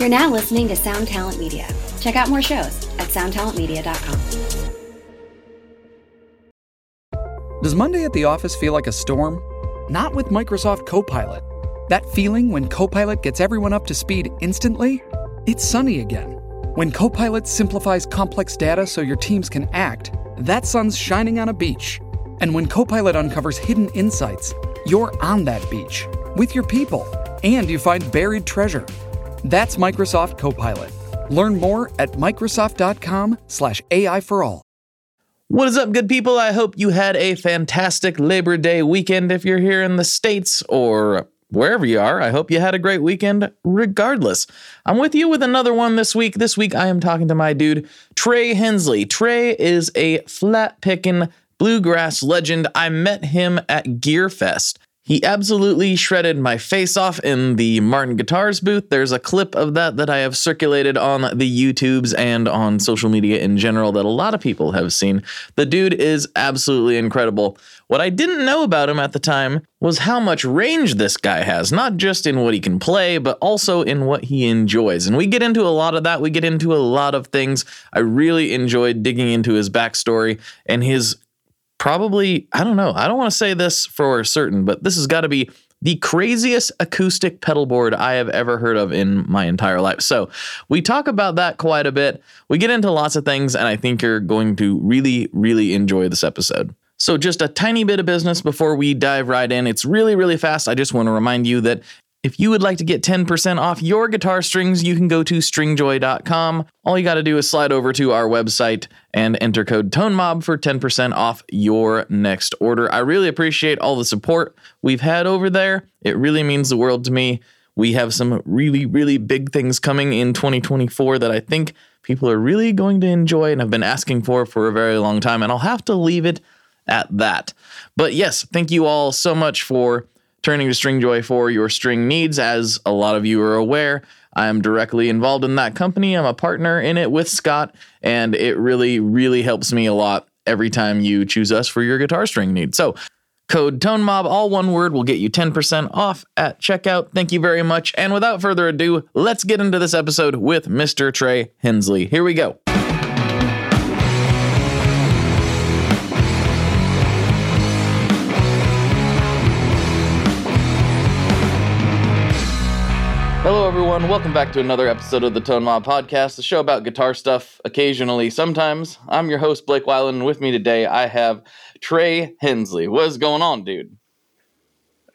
You're now listening to Sound Talent Media. Check out more shows at soundtalentmedia.com. Does Monday at the office feel like a storm? Not with Microsoft Copilot. That feeling when Copilot gets everyone up to speed instantly? It's sunny again. When Copilot simplifies complex data so your teams can act, that sun's shining on a beach. And when Copilot uncovers hidden insights, you're on that beach with your people and you find buried treasure. That's Microsoft Copilot. Learn more at Microsoft.com/slash AI for all. What is up, good people? I hope you had a fantastic Labor Day weekend if you're here in the States or wherever you are. I hope you had a great weekend regardless. I'm with you with another one this week. This week I am talking to my dude, Trey Hensley. Trey is a flat picking bluegrass legend. I met him at Gearfest. He absolutely shredded my face off in the Martin Guitars booth. There's a clip of that that I have circulated on the YouTubes and on social media in general that a lot of people have seen. The dude is absolutely incredible. What I didn't know about him at the time was how much range this guy has, not just in what he can play, but also in what he enjoys. And we get into a lot of that. We get into a lot of things. I really enjoyed digging into his backstory and his probably, I don't know, I don't want to say this for certain, but this has got to be the craziest acoustic pedal board I have ever heard of in my entire life. So, we talk about that quite a bit. We get into lots of things, and I think you're going to really, really enjoy this episode. So, just a tiny bit of business before we dive right in. It's really, really fast. I just want to remind you that if you would like to get 10% off your guitar strings, you can go to stringjoy.com. All you got to do is slide over to our website and enter code ToneMob for 10% off your next order. I really appreciate all the support we've had over there. It really means the world to me. We have some really, really big things coming in 2024 that I think people are really going to enjoy and have been asking for for a very long time. And I'll have to leave it at that. But yes, thank you all so much for turning to Stringjoy for your string needs. As a lot of you are aware, I am directly involved in that company. I'm a partner in it with Scott, and it really, really helps me a lot every time you choose us for your guitar string needs. So, code ToneMob, all one word, will get you 10% off at checkout. Thank you very much. And without further ado, let's get into this episode with Mr. Trey Hensley. Here we go. Everyone. Welcome back to another episode of the Tone Mob Podcast, the show about guitar stuff occasionally, sometimes. I'm your host, Blake Weiland, and with me today I have Trey Hensley. What's going on, dude?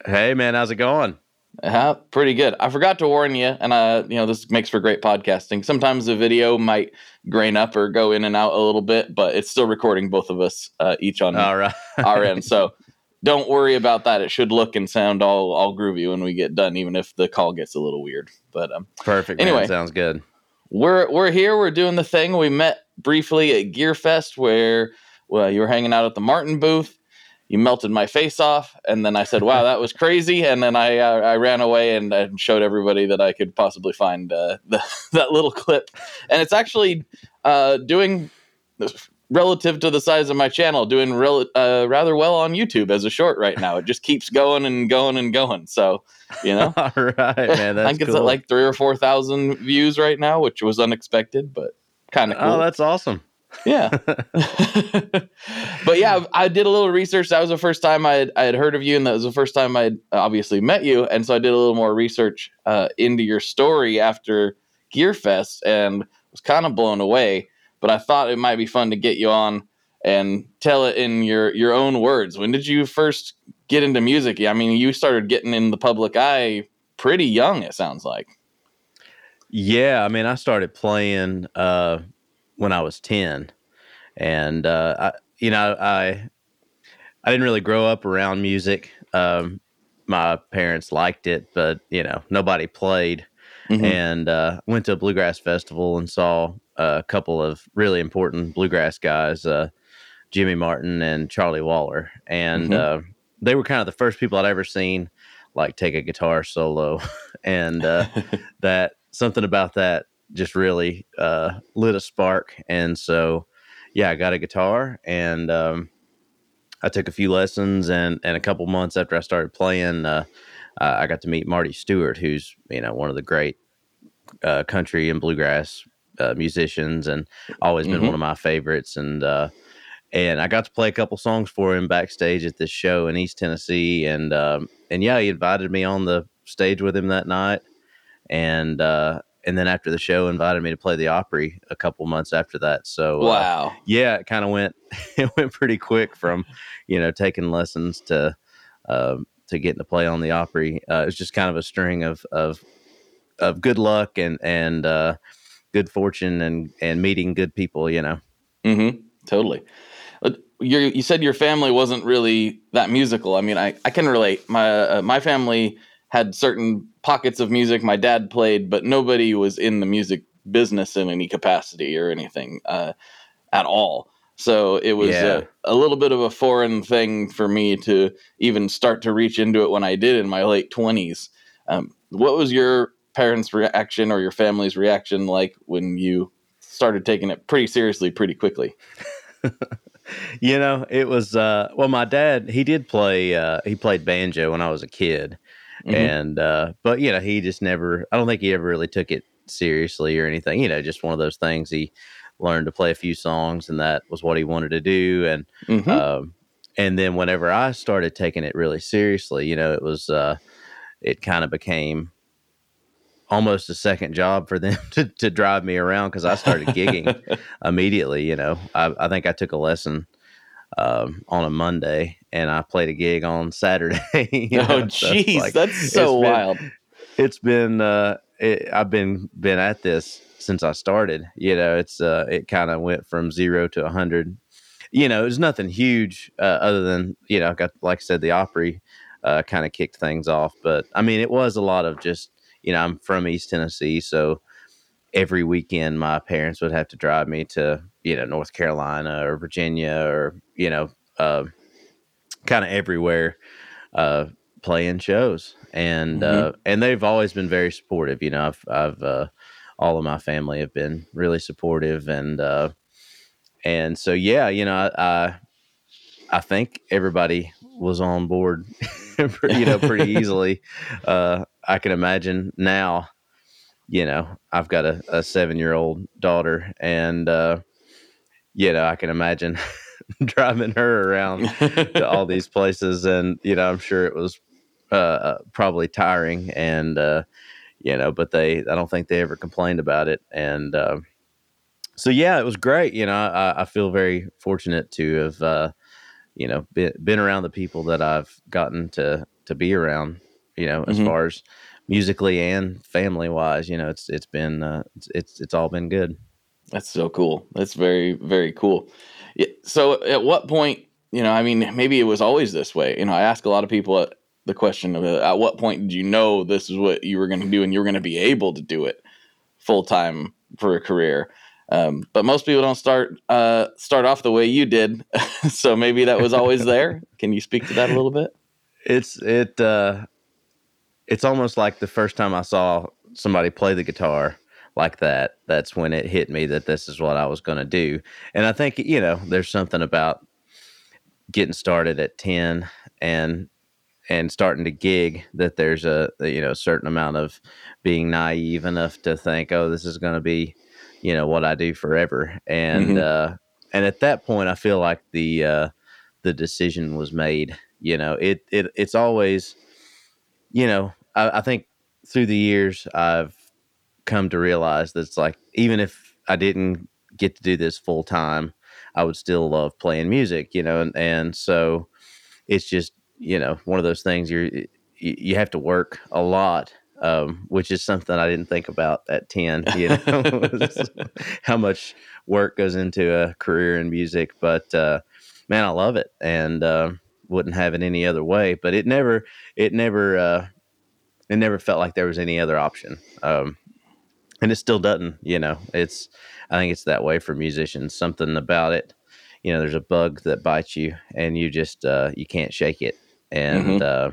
Hey, man, how's it going? Uh, pretty good. I forgot to warn you, and uh, you know this makes for great podcasting. Sometimes the video might grain up or go in and out a little bit, but it's still recording both of us uh, each on All right. our end. So don't worry about that. It should look and sound all all groovy when we get done, even if the call gets a little weird. But um, Perfect. Anyway. man. sounds good. we're we're here. We're doing the thing. We met briefly at Gearfest where well you were hanging out at the Martin booth. You melted my face off, and then I said, "Wow, that was crazy." And then I uh, I ran away and, and showed everybody that I could possibly find uh, the, that little clip, and it's actually uh, doing relative to the size of my channel, doing rel- uh, rather well on YouTube as a short right now. It just keeps going and going and going. So you know. All right, man. That's I think it's cool. at like three or four thousand views right now, which was unexpected, but kind of cool. Oh, that's awesome. yeah. but yeah, I did a little research. That was the first time I had, I had heard of you, and that was the first time I had obviously met you. And so I did a little more research uh, into your story after Gearfest, and was kind of blown away. But I thought it might be fun to get you on and tell it in your your own words. When did you first get into music? I mean, you started getting in the public eye pretty young. It sounds like. Yeah, I mean, I started playing uh, when I was ten, and uh, I, you know, I I didn't really grow up around music. Um, my parents liked it, but you know, nobody played. Mhm. And uh, went to a bluegrass festival and saw a couple of really important bluegrass guys, uh, Jimmy Martin and Charlie Waller, and Mhm. uh, they were kind of the first people I'd ever seen like take a guitar solo, and uh, that something about that just really uh, lit a spark. And so, yeah, I got a guitar and um, I took a few lessons. And, and a couple months after I started playing, uh, uh, I got to meet Marty Stuart, who's you know one of the great uh, country and bluegrass uh, musicians, and always been Mhm. one of my favorites. And uh, and I got to play a couple songs for him backstage at this show in East Tennessee, and um, and yeah, he invited me on the stage with him that night, and uh, and then after the show, invited me to play the Opry a couple months after that. So uh, Wow. yeah, it kind of went it went pretty quick from you know taking lessons to um, to getting to play on the Opry. Uh, it was just kind of a string of of of good luck and and uh, good fortune and and meeting good people. You know. Mm-hmm. Totally. But you you said your family wasn't really that musical. I mean, I, I can relate. My uh, my family had certain pockets of music. My dad played, but nobody was in the music business in any capacity or anything uh, at all. So it was Yeah. a, a little bit of a foreign thing for me to even start to reach into it when I did in my late twenties. Um, what was your parents' reaction or your family's reaction like when you started taking it pretty seriously pretty quickly? you know, it was uh well my dad, he did play uh he played banjo when I was a kid. Mhm. And uh but you know, he just never I don't think he ever really took it seriously or anything. You know, just one of those things he learned to play a few songs and that was what he wanted to do and Mhm. um and then whenever I started taking it really seriously, you know, it was uh it kind of became almost a second job for them to, to drive me around because I started gigging immediately. You know, I, I think I took a lesson um, on a Monday and I played a gig on Saturday. oh, know, so jeez, like- that's so it's been- wild. It's been uh, it, I've been been at this since I started. You know, it's uh, it kind of went from zero to a hundred. You know, it was nothing huge uh, other than you know, I got like I said, the Opry uh, kind of kicked things off. But I mean, it was a lot of just you know, I'm from East Tennessee, so every weekend my parents would have to drive me to you know North Carolina or Virginia or you know uh, kind of everywhere uh, playing shows and uh, and they've always been very supportive. You know, I've I've uh, all of my family have been really supportive and uh, and so yeah, you know I, I I think everybody was on board, you know, pretty easily. Uh, I can imagine now, you know, I've got a, a seven year old daughter, and, uh, you know, I can imagine driving her around to all these places. And, you know, I'm sure it was uh, probably tiring. And, uh, you know, but they, I don't think they ever complained about it. And, uh, so yeah, it was great. You know, I, I feel very fortunate to have, uh, you know, been, been around the people that I've gotten to to be around. You know, as Mhm. far as musically and family wise, you know, it's it's been uh, it's, it's it's all been good. That's so cool. That's very very cool. Yeah, so at what point, you know, I mean, maybe it was always this way. You know, I ask a lot of people uh, the question of uh, at what point did you know this is what you were going to do and you were going to be able to do it full time for a career. Um, but most people don't start uh, start off the way you did, so maybe that was always there. Can you speak to that a little bit? It's it uh, it's almost like the first time I saw somebody play the guitar like that. That's when it hit me that this is what I was going to do. And I think you know, there's something about getting started at ten and and starting to gig that there's a you know certain amount of being naive enough to think oh this is going to be you know what I do forever. And Mhm. uh and at that point I feel like the uh the decision was made you know? It it it's always you know I, I think through the years I've come to realize that it's like even if I didn't get to do this full time I would still love playing music you know? And and so it's just you know one of those things you're you, have to work a lot um, which is something I didn't think about at 10 you know how much work goes into a career in music but uh, man I love it and uh, wouldn't have it any other way but it never it never uh, it never felt like there was any other option um, and it still doesn't you know it's I think it's that way for musicians something about it you know there's a bug that bites you and you just uh, you can't shake it and uh,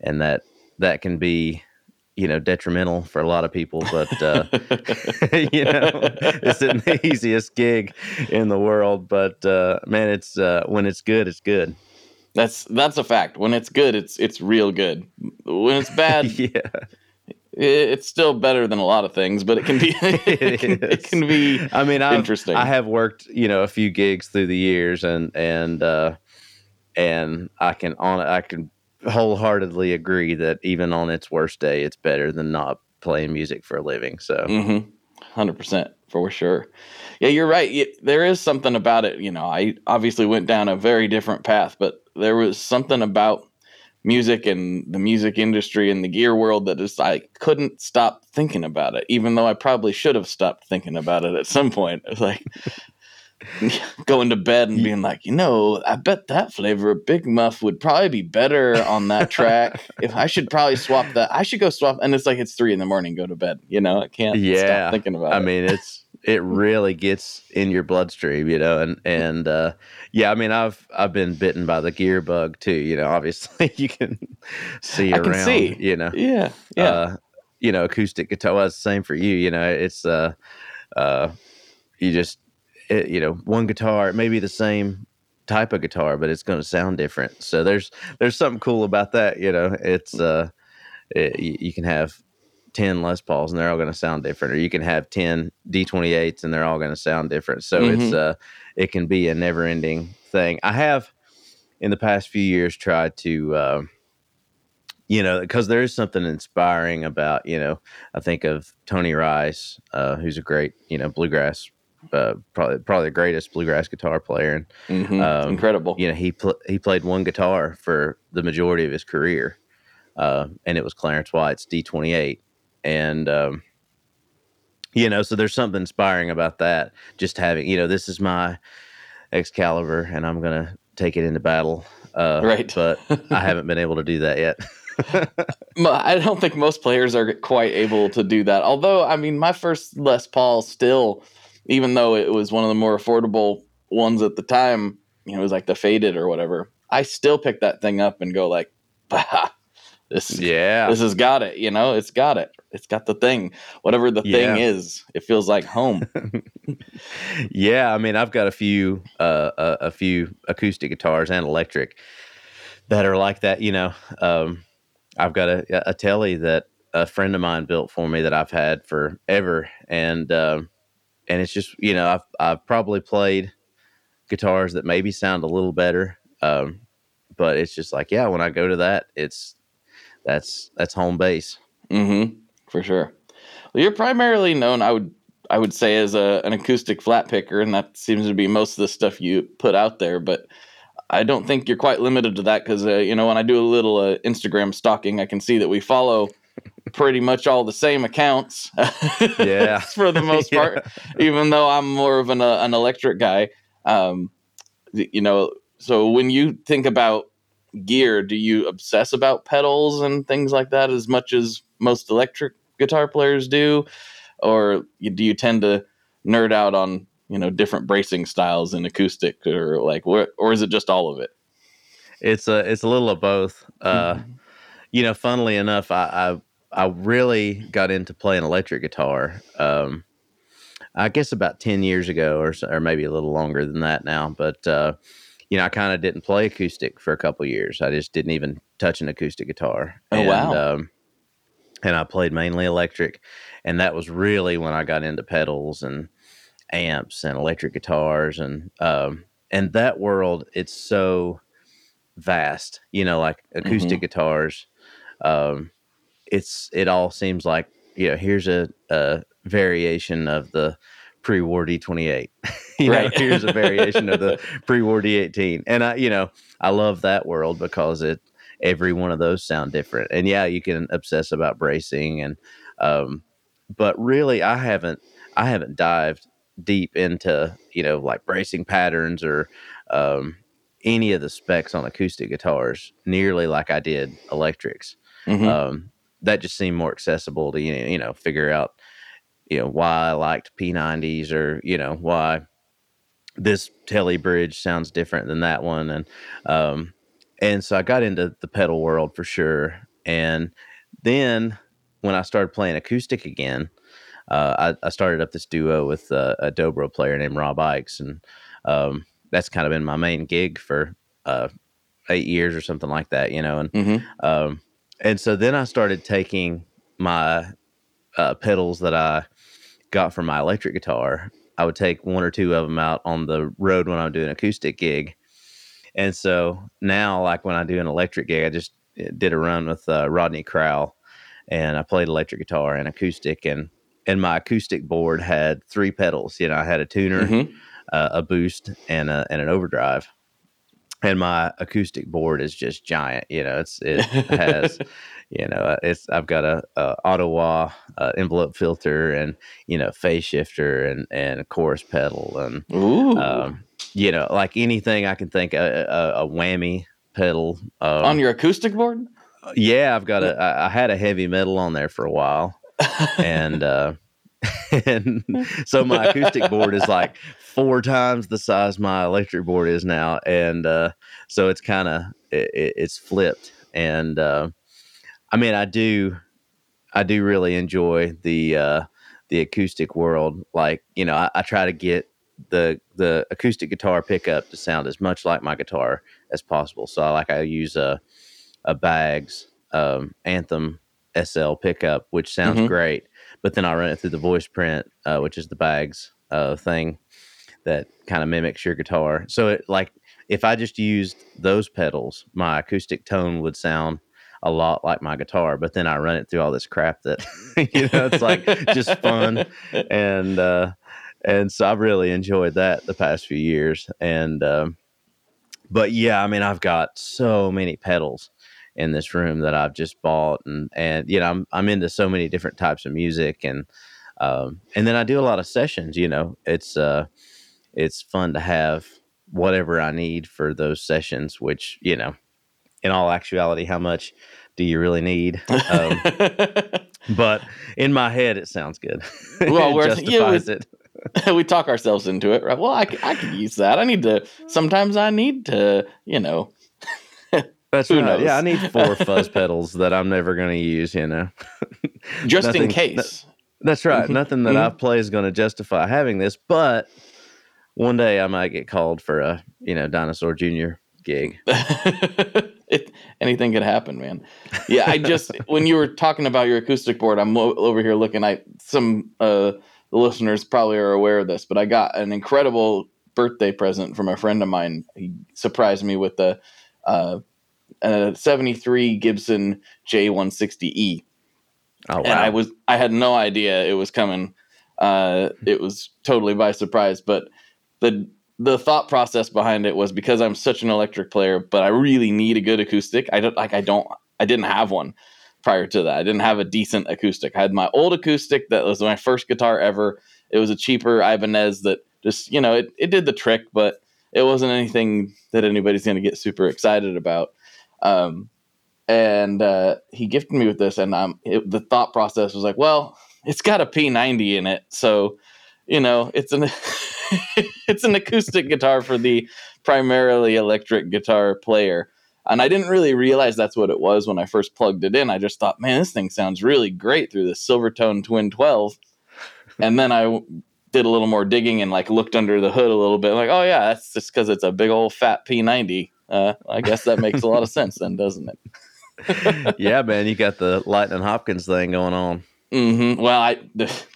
and that that can be you know detrimental for a lot of people but uh, you know it's not the easiest gig in the world but uh, man it's uh, when it's good it's good That's that's a fact. When it's good, it's it's real good. When it's bad, yeah it's still better than a lot of things, but it can be it, can, it can be. I mean, I've, interesting. I have worked, you know, a few gigs through the years, and and uh, and I can on I can wholeheartedly agree that even on its worst day, it's better than not playing music for a living. So, mm-hmm. hundred percent for sure. Yeah, you're right. There is something about it. You know, I obviously went down a very different path, but there was something about music and the music industry and the gear world that is I couldn't stop thinking about it, even though I probably should have stopped thinking about it at some point. It's like going to bed and being like, you know, I bet that flavor of Big Muff would probably be better on that track. if I should probably swap that, I should go swap. And it's like it's three in the morning, go to bed. You know, I can't yeah, stop thinking about I it. I mean, it's it really gets in your bloodstream, you know, and and uh, yeah, I mean, I've I've been bitten by the gear bug too, you know. Obviously, you can see I around, can see. you know, yeah, yeah, uh, you know, acoustic guitar. Well, it's the same for you, you know. It's uh, uh, you just it, you know, one guitar, it may be the same type of guitar, but it's going to sound different. So there's there's something cool about that, you know. It's uh, it, you can have 10 Les Pauls and they're all going to sound different, or you can have 10 D28s and they're all going to sound different. So mm-hmm. it's uh, it can be a never ending thing. I have in the past few years tried to, uh, you know, because there is something inspiring about, you know, I think of Tony Rice, uh, who's a great, you know, bluegrass, uh, probably probably the greatest bluegrass guitar player, and mm-hmm. um, incredible. You know, he pl- he played one guitar for the majority of his career, uh, and it was Clarence White's D28 and um, you know, so there's something inspiring about that. Just having, you know, this is my Excalibur, and I'm gonna take it into battle. Uh, right, but I haven't been able to do that yet. I don't think most players are quite able to do that. Although, I mean, my first Les Paul still, even though it was one of the more affordable ones at the time, you know, it was like the faded or whatever. I still pick that thing up and go like, bah, this yeah, this has got it. You know, it's got it. It's got the thing. Whatever the yeah. thing is, it feels like home. yeah, I mean, I've got a few uh, a, a, few acoustic guitars and electric that are like that. You know, um, I've got a, a telly that a friend of mine built for me that I've had forever, and um, and it's just you know I've I've probably played guitars that maybe sound a little better, um, but it's just like yeah, when I go to that, it's that's that's home base. Mm-hmm. For sure. Well, you're primarily known, I would I would say, as a, an acoustic flat picker, and that seems to be most of the stuff you put out there. But I don't think you're quite limited to that because uh, you know when I do a little uh, Instagram stalking, I can see that we follow pretty much all the same accounts. yeah, for the most part. yeah. Even though I'm more of an uh, an electric guy, um, you know. So when you think about gear, do you obsess about pedals and things like that as much as most electric guitar players do, or do you tend to nerd out on you know different bracing styles in acoustic, or like what, or is it just all of it? It's a it's a little of both. Uh, mm-hmm. You know, funnily enough, I, I I really got into playing electric guitar. Um, I guess about ten years ago, or or maybe a little longer than that now, but. Uh, you know, I kind of didn't play acoustic for a couple years. I just didn't even touch an acoustic guitar. Oh and, wow! Um, and I played mainly electric, and that was really when I got into pedals and amps and electric guitars and um, and that world. It's so vast, you know, like acoustic mm-hmm. guitars. Um, it's it all seems like you know here's a, a variation of the pre-war D28. you right. know, here's a variation of the pre-war D18. And I, you know, I love that world because it every one of those sound different. And yeah, you can obsess about bracing and um but really I haven't I haven't dived deep into, you know, like bracing patterns or um any of the specs on acoustic guitars nearly like I did electrics. Mm-hmm. Um that just seemed more accessible to you know, figure out you know why I liked P90s or you know why this telly bridge sounds different than that one. And um and so I got into the pedal world for sure. And then when I started playing acoustic again uh, I, I, started up this duo with uh, a dobro player named Rob Ickes. And um, that's kind of been my main gig for uh, eight years or something like that you know and mm-hmm. um, and so then I started taking my uh, pedals that I got from my electric guitar, I would take one or two of them out on the road when I'm doing an acoustic gig. And so now, like when I do an electric gig, I just eh, did a run with uh, Rodney Crowell, and I played electric guitar and acoustic, and and my acoustic board had three pedals. You know, I had a tuner, Mhm. uh, a boost, and a, and an overdrive. And my acoustic board is just giant. You know, it's it has, you know, it's I've got a, a auto-wah uh, envelope filter and you know phase shifter and and a chorus pedal and um, you know like anything I can think a, a, a whammy pedal um, on your acoustic board? yeah I've got a I, I had a heavy metal on there for a while and uh and so my acoustic board is like four times the size my electric board is now and uh so it's kind of it, it- it's flipped. And uh i mean i do i do really enjoy the uh the acoustic world. Like you know i, I try to get the the acoustic guitar pickup to sound as much like my guitar as possible. So I like i use a a Baggs um Anthem SL pickup which sounds Mhm. great but then I run it through the VoicePrint, uh, which is the Baggs uh, thing that kind of mimics your guitar. So it like if I just used those pedals, my acoustic tone would sound a lot like my guitar. But then I run it through all this crap that you know it's like just fun and uh, and so I've really enjoyed that the past few years. And um, but yeah, I mean I've got so many pedals in this room that I've just bought and and you know I'm I'm into so many different types of music and um and then I do a lot of sessions you know it's uh it's fun to have whatever I need for those sessions which you know in all actuality how much do you really need um, but in my head it sounds good Well, it we're- yeah, justifies it we talk ourselves into it, right? Well, I could use that. I need to. Sometimes I need to, you know. That's Who right yeah I need four fuzz pedals that I'm never going to use you know Just in Nothing- case. That's right. Mhm. Nothing that Mhm. I play is going to justify having this, but one day I might get called for a, you know, Dinosaur Junior gig. it, anything could happen, man. Yeah, I just when you were talking about your acoustic board, I'm o- over here looking. I some uh, the listeners probably are aware of this, but I got an incredible birthday present from a friend of mine. He surprised me with the uh, a '73 Gibson J160E. Oh and I was I had no idea it was coming. Uh, it was totally by surprise, but the the thought process behind it was because I'm such an electric player, but I really need a good acoustic. I don't like I don't I didn't have one prior to that. I didn't have a decent acoustic. I had my old acoustic that was my first guitar ever. It was a cheaper Ibanez that just you know it it did the trick, but it wasn't anything that anybody's going to get super excited about. Um, and uh, he gifted me with this, and um, it, the thought process was like, well, it's got a P90 in it, so you know, it's an it's an acoustic guitar for the primarily electric guitar player. And I didn't really realize that's what it was when I first plugged it in. I just thought, man, this thing sounds really great through the Silvertone Twin 12. And then I did a little more digging and like looked under the hood a little bit. Like, oh yeah, that's just because it's a big old fat P90. Uh, I guess that makes a lot of sense then, doesn't it? yeah, man, you got the Lightning Hopkins thing going on. Mm-hmm. Well, I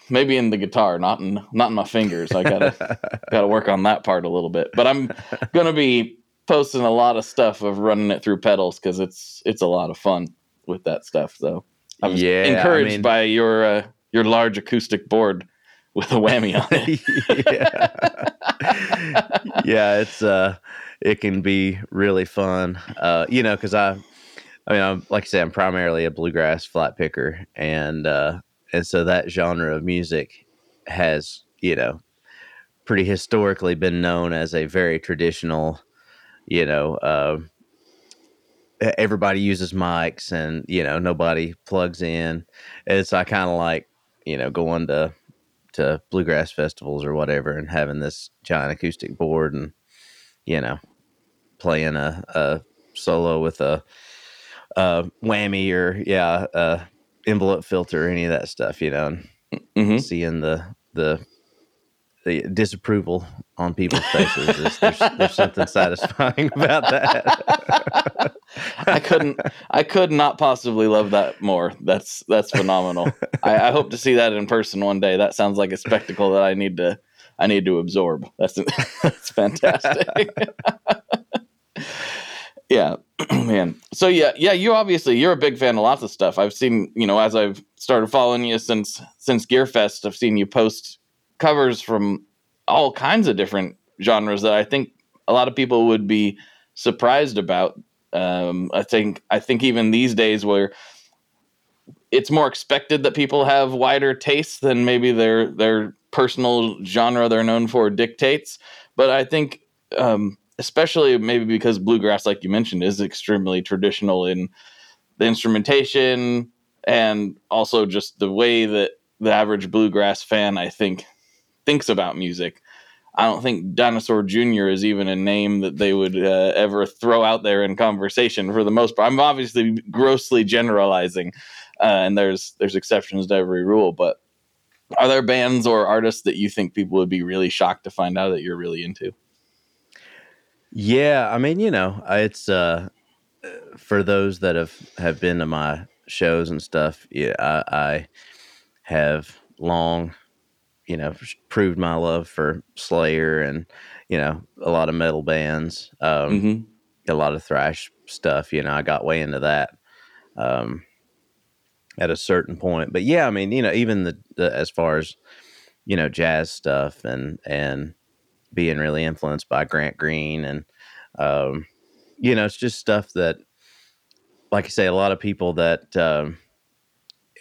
maybe in the guitar, not in not in my fingers. I gotta gotta work on that part a little bit. But I'm gonna be posting a lot of stuff of running it through pedals because it's it's a lot of fun with that stuff. So I was Yeah, I encouraged mean- by your uh, your large acoustic board with a whammy on it. yeah. yeah, it's uh it can be really fun. Uh you know, cuz I I mean, I'm like I said I'm primarily a bluegrass flat picker and uh and so that genre of music has, you know, pretty historically been known as a very traditional, you know, uh everybody uses mics and you know nobody plugs in it's i kind of like you know going to to bluegrass festivals or whatever and having this giant acoustic board and you know playing a, a solo with a, a whammy or yeah a envelope filter or any of that stuff you know and Mhm. seeing the the the disapproval on people's faces is, there's, there's something satisfying about that I couldn't. I could not possibly love that more. That's that's phenomenal. I, I, hope to see that in person one day. That sounds like a spectacle that I need to. I need to absorb. That's that's fantastic. yeah, man. So yeah, yeah. You obviously you're a big fan of lots of stuff. I've seen you know as I've started following you since since Gearfest. I've seen you post covers from all kinds of different genres that I think a lot of people would be surprised about. Um, I think I think even these days where it's more expected that people have wider tastes than maybe their their personal genre they're known for dictates. But I think um, especially maybe because bluegrass, like you mentioned, is extremely traditional in the instrumentation and also just the way that the average bluegrass fan, I think, thinks about music. I don't think Dinosaur Jr. is even a name that they would uh, ever throw out there in conversation for the most part. I'm obviously grossly generalizing, uh, and there's there's exceptions to every rule. But are there bands or artists that you think people would be really shocked to find out that you're really into? Yeah, I mean, you know, it's uh, for those that have have been to my shows and stuff. Yeah, I, I have long you know, proved my love for Slayer and, you know, a lot of metal bands, um, mm-hmm. a lot of thrash stuff. You know, I got way into that um, at a certain point. But yeah, I mean, you know, even the, the as far as, you know, jazz stuff and, and being really influenced by Grant Green and, um, you know, it's just stuff that, like I say, a lot of people that, um,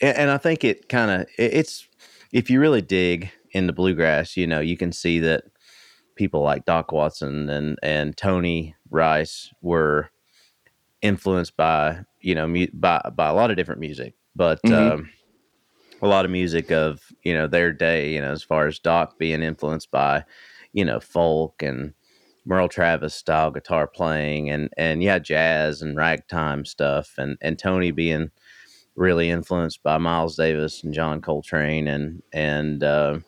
and, and I think it kind of, it, it's, if you really dig into bluegrass, you know, you can see that people like Doc Watson and and Tony Rice were influenced by you know mu- by by a lot of different music, but mm-hmm. um, a lot of music of you know their day. You know, as far as Doc being influenced by you know folk and Merle Travis style guitar playing and and yeah jazz and ragtime stuff and and Tony being really influenced by Miles Davis and John Coltrane and and uh,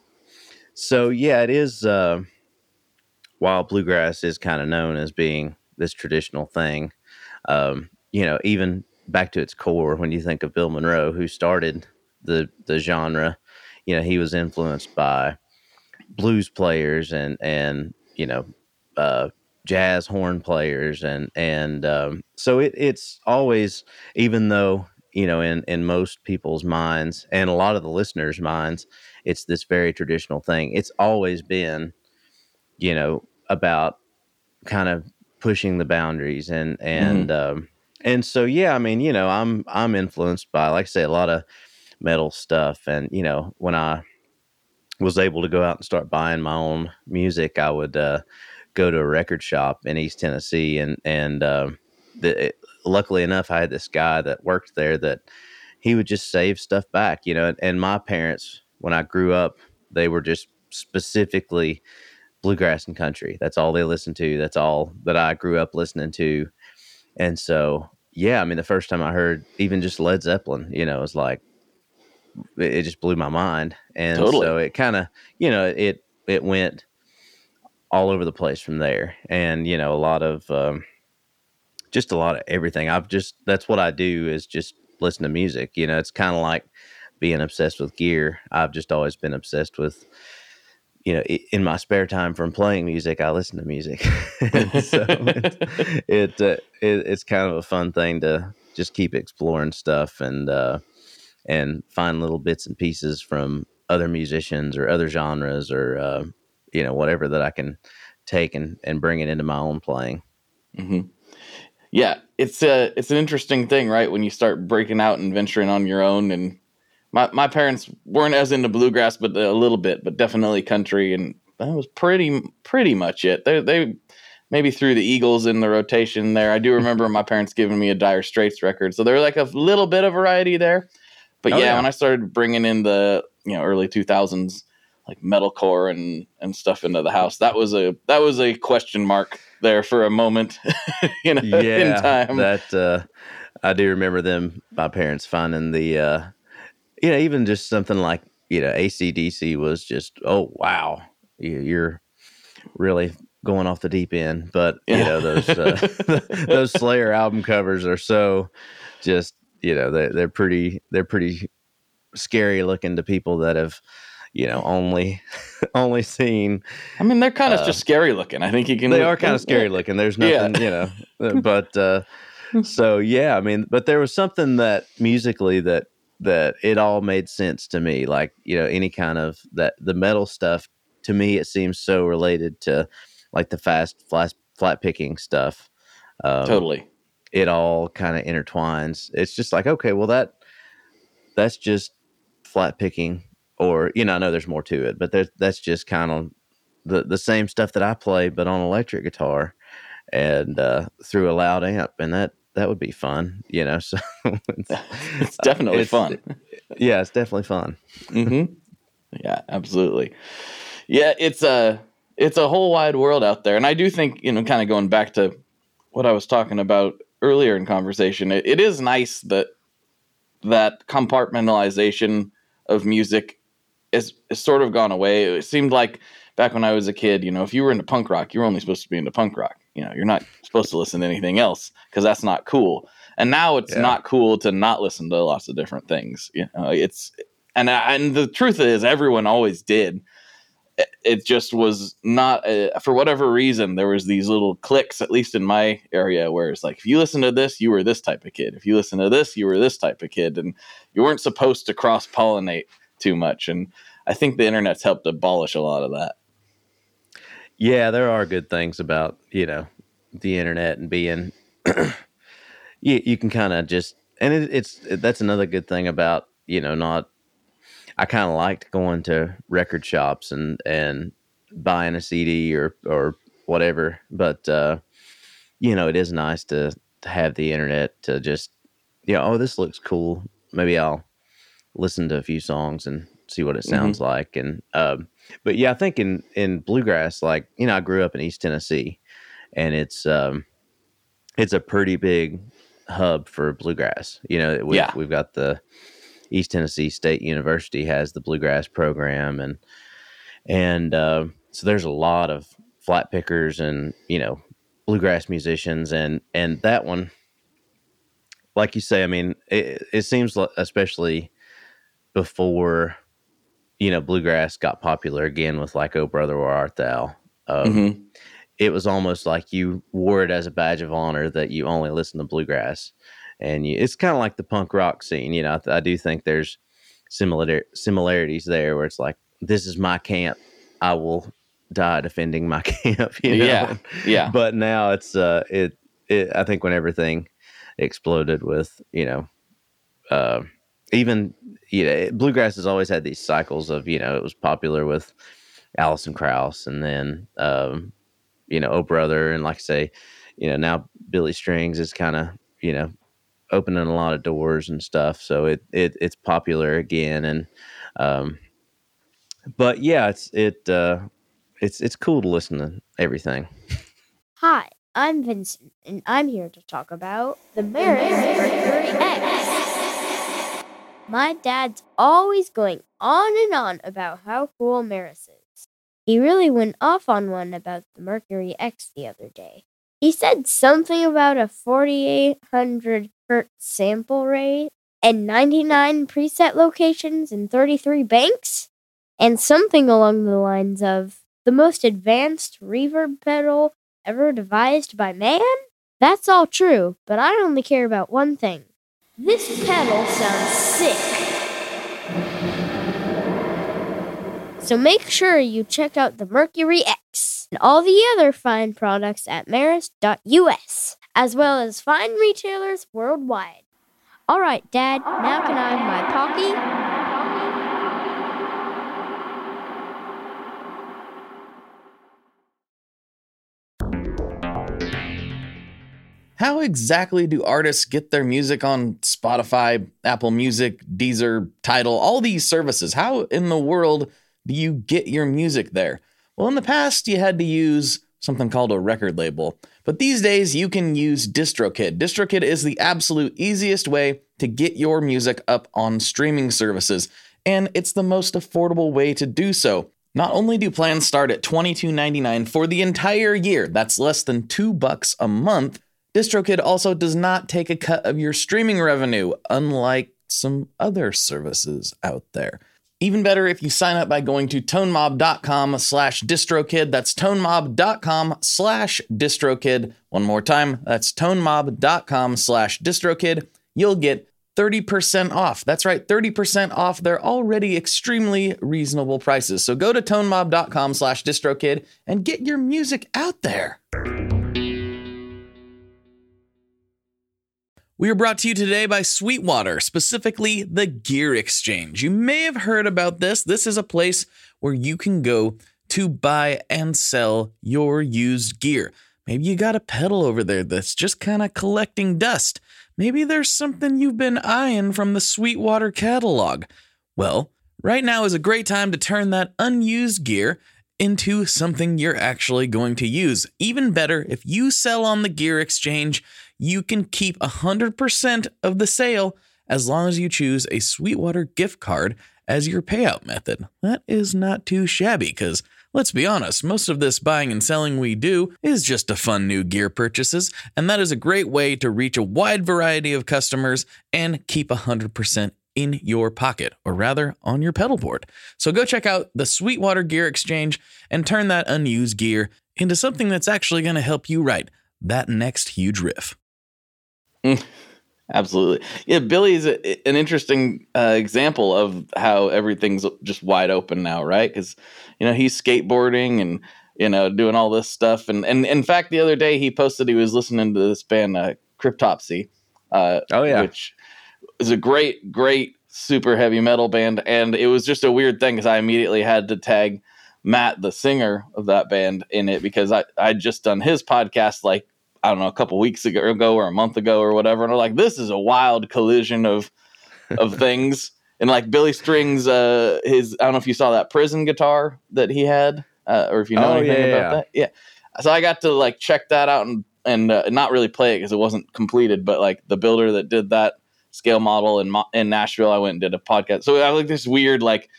so yeah, it is. Uh, while bluegrass is kind of known as being this traditional thing, um, you know, even back to its core, when you think of Bill Monroe, who started the the genre, you know, he was influenced by blues players and and you know uh, jazz horn players and and um, so it, it's always even though you know, in in most people's minds and a lot of the listeners' minds, it's this very traditional thing. It's always been, you know, about kind of pushing the boundaries and and mm-hmm. um, and so yeah, I mean, you know, I'm I'm influenced by, like I say, a lot of metal stuff, and you know, when I was able to go out and start buying my own music, I would uh, go to a record shop in East Tennessee and and uh, the, luckily enough, I had this guy that worked there that he would just save stuff back, you know. And, and my parents, when I grew up, they were just specifically bluegrass and country. That's all they listened to. That's all that I grew up listening to. And so, yeah, I mean, the first time I heard even just Led Zeppelin, you know, it was like, it, just blew my mind. And totally. so it kind of, you know, it, it went all over the place from there. And, you know, a lot of, um, just a lot of everything. I've just that's what I do is just listen to music. You know, it's kind of like being obsessed with gear. I've just always been obsessed with you know, in my spare time from playing music, I listen to music. so it, it, uh, it, it's kind of a fun thing to just keep exploring stuff and uh, and find little bits and pieces from other musicians or other genres or uh, you know whatever that I can take and and bring it into my own playing. Mm-hmm yeah, it's a it's an interesting thing, right? When you start breaking out and venturing on your own. And my my parents weren't as into bluegrass, but a little bit, but definitely country, and that was pretty pretty much it. They they maybe threw the Eagles in the rotation there. I do remember my parents giving me a Dire Straits record, so there was like a little bit of variety there. But oh, yeah, yeah, when I started bringing in the you know early two thousands like metalcore and and stuff into the house, that was a that was a question mark there for a moment, you know, yeah, in time. That uh, I do remember them, my parents finding the, uh, you know, even just something like you know, ACDC was just, oh wow, you're really going off the deep end, but you Yeah. know those uh, those Slayer album covers are so just you know they're, they're pretty they're pretty scary looking to people that have you know only only seen I mean, they're kind of Uh, just scary looking. I think you can. they are kind of scary looking. There's Yeah. nothing, you know, but uh, so yeah, I mean, but there was something that musically that that it all made sense to me. Like you know, any kind of that the metal stuff to me, it seems so related to like the fast flat flat picking stuff. Um, Totally. it all kind of intertwines. It's just like okay, well that that's just flat picking, or you know, I know there's more to it, but there's that's just kind of the the same stuff that I play, but on electric guitar and uh, through a loud amp, and that that would be fun, you know. So it's, It's definitely it's- fun. yeah, it's definitely fun. Mm-hmm. Yeah, absolutely. Yeah, it's a it's a whole wide world out there, and I do think you know, kind of going back to what I was talking about earlier in conversation, it, it is nice that that compartmentalization of music is, is sort of gone away. It seemed like back when I was a kid, you know, if you were into punk rock, you were only supposed to be into punk rock. You know, you're not supposed to listen to anything else because that's not cool. And now it's Yeah. not cool to not listen to lots of different things. You know, it's and and the truth is, everyone always did. It- It just was not uh, for whatever reason. There was these little clicks at least in my area, where it's like, if you listen to this, you were this type of kid. If you listen to this, you were this type of kid, and you weren't supposed to cross pollinate too much. And I think the internet's helped abolish a lot of that. Yeah, there are good things about you know the internet and being you you can kind of just and it, it's that's another good thing about you know not I kind of liked going to record shops and and buying a CD or or whatever, but uh, you know it is nice to to have the internet to just you know oh this looks cool. Maybe I'll listen to a few songs and see what it sounds like and um, but yeah I think in in bluegrass like you know I grew up in East Tennessee and it's um it's a pretty big hub for bluegrass you know we've, Yeah. we've got the East Tennessee State University has the bluegrass program and and uh, so there's a lot of flat pickers and you know bluegrass musicians and and that one like you say I mean it, it seems like especially before you know bluegrass got popular again with like oh brother where art thou? Um, Mhm. it was almost like you wore it as a badge of honor that you only listen to bluegrass. And you, it's kind of like the punk rock scene you know I, I do think there's similar similarities there where it's like this is my camp. I will die defending my camp you know? Yeah, yeah. but now it's uh it, it i think when everything exploded with you know uh even you know bluegrass has always had these cycles of you know it was popular with Alison Krauss and then um you know oh brother and like I say you know now Billy Strings is kind of you know opening a lot of doors and stuff so it it it's popular again and um but yeah it's it uh it's it's cool to listen to everything Hi, I'm Vincent, and I'm here to talk about the Meris Mercury X. My dad's always going on and on about how cool Meris is. He really went off on one about the Mercury X the other day. He said something about a 4800 hertz sample rate and 99 preset locations and 33 banks, and something along the lines of the most advanced reverb pedal ever devised by man? That's all true, but I only care about one thing. This pedal sounds sick. So make sure you check out the Mercury X and all the other fine products at meris.us, as well as fine retailers worldwide. All right, Dad, now can I have my Pocky? How exactly do artists get their music on Spotify, Apple Music, Deezer, Tidal, all these services? How in the world do you get your music there? Well, in the past, you had to use something called a record label, but these days you can use DistroKid. DistroKid is the absolute easiest way to get your music up on streaming services, and it's the most affordable way to do so. Not only do plans start at $22.99 for the entire year, that's less than 2 bucks a month, DistroKid also does not take a cut of your streaming revenue, unlike some other services out there. Even better if you sign up by going to tonemob.com slash distrokid. That's tonemob.com slash distrokid. One more time, that's tonemob.com slash distrokid. You'll get 30% off. That's right, 30% off their already extremely reasonable prices. So go to tonemob.com slash distrokid and get your music out there. We are brought to you today by Sweetwater, specifically the Gear Exchange. You may have heard about this. This is a place where you can go to buy and sell your used gear. Maybe you got a pedal over there that's just kind of collecting dust. Maybe there's something you've been eyeing from the Sweetwater catalog. Well, right now is a great time to turn that unused gear into something you're actually going to use. Even better, if you sell on the Gear Exchange, you can keep 100% of the sale as long as you choose a Sweetwater gift card as your payout method. That is not too shabby because let's be honest, most of this buying and selling we do is just to fund new gear purchases, and that is a great way to reach a wide variety of customers and keep 100% in your pocket, or rather on your pedal board. So go check out the Sweetwater Gear Exchange and turn that unused gear into something that's actually going to help you write that next huge riff. Absolutely. Yeah, Billy's a, an interesting uh, example of how everything's just wide open now, right? Because, you know, he's skateboarding and, you know, doing all this stuff. And, and in fact, the other day he posted he was listening to this band, uh, Cryptopsy. Uh, Oh, yeah. Which is a great, great, super heavy metal band. And it was just a weird thing because I immediately had to tag Matt, the singer of that band, in it because I, I'd just done his podcast like I don't know, a couple weeks ago, ago or a month ago or whatever. And I'm like, this is a wild collision of of things. And like Billy Strings, uh, his I don't know if you saw that prison guitar that he had, uh, or if you know Oh, anything yeah, about that. Yeah. So I got to like check that out and and uh, not really play it because it wasn't completed, but like the builder that did that scale model in in Nashville, I went and did a podcast. So I like this weird like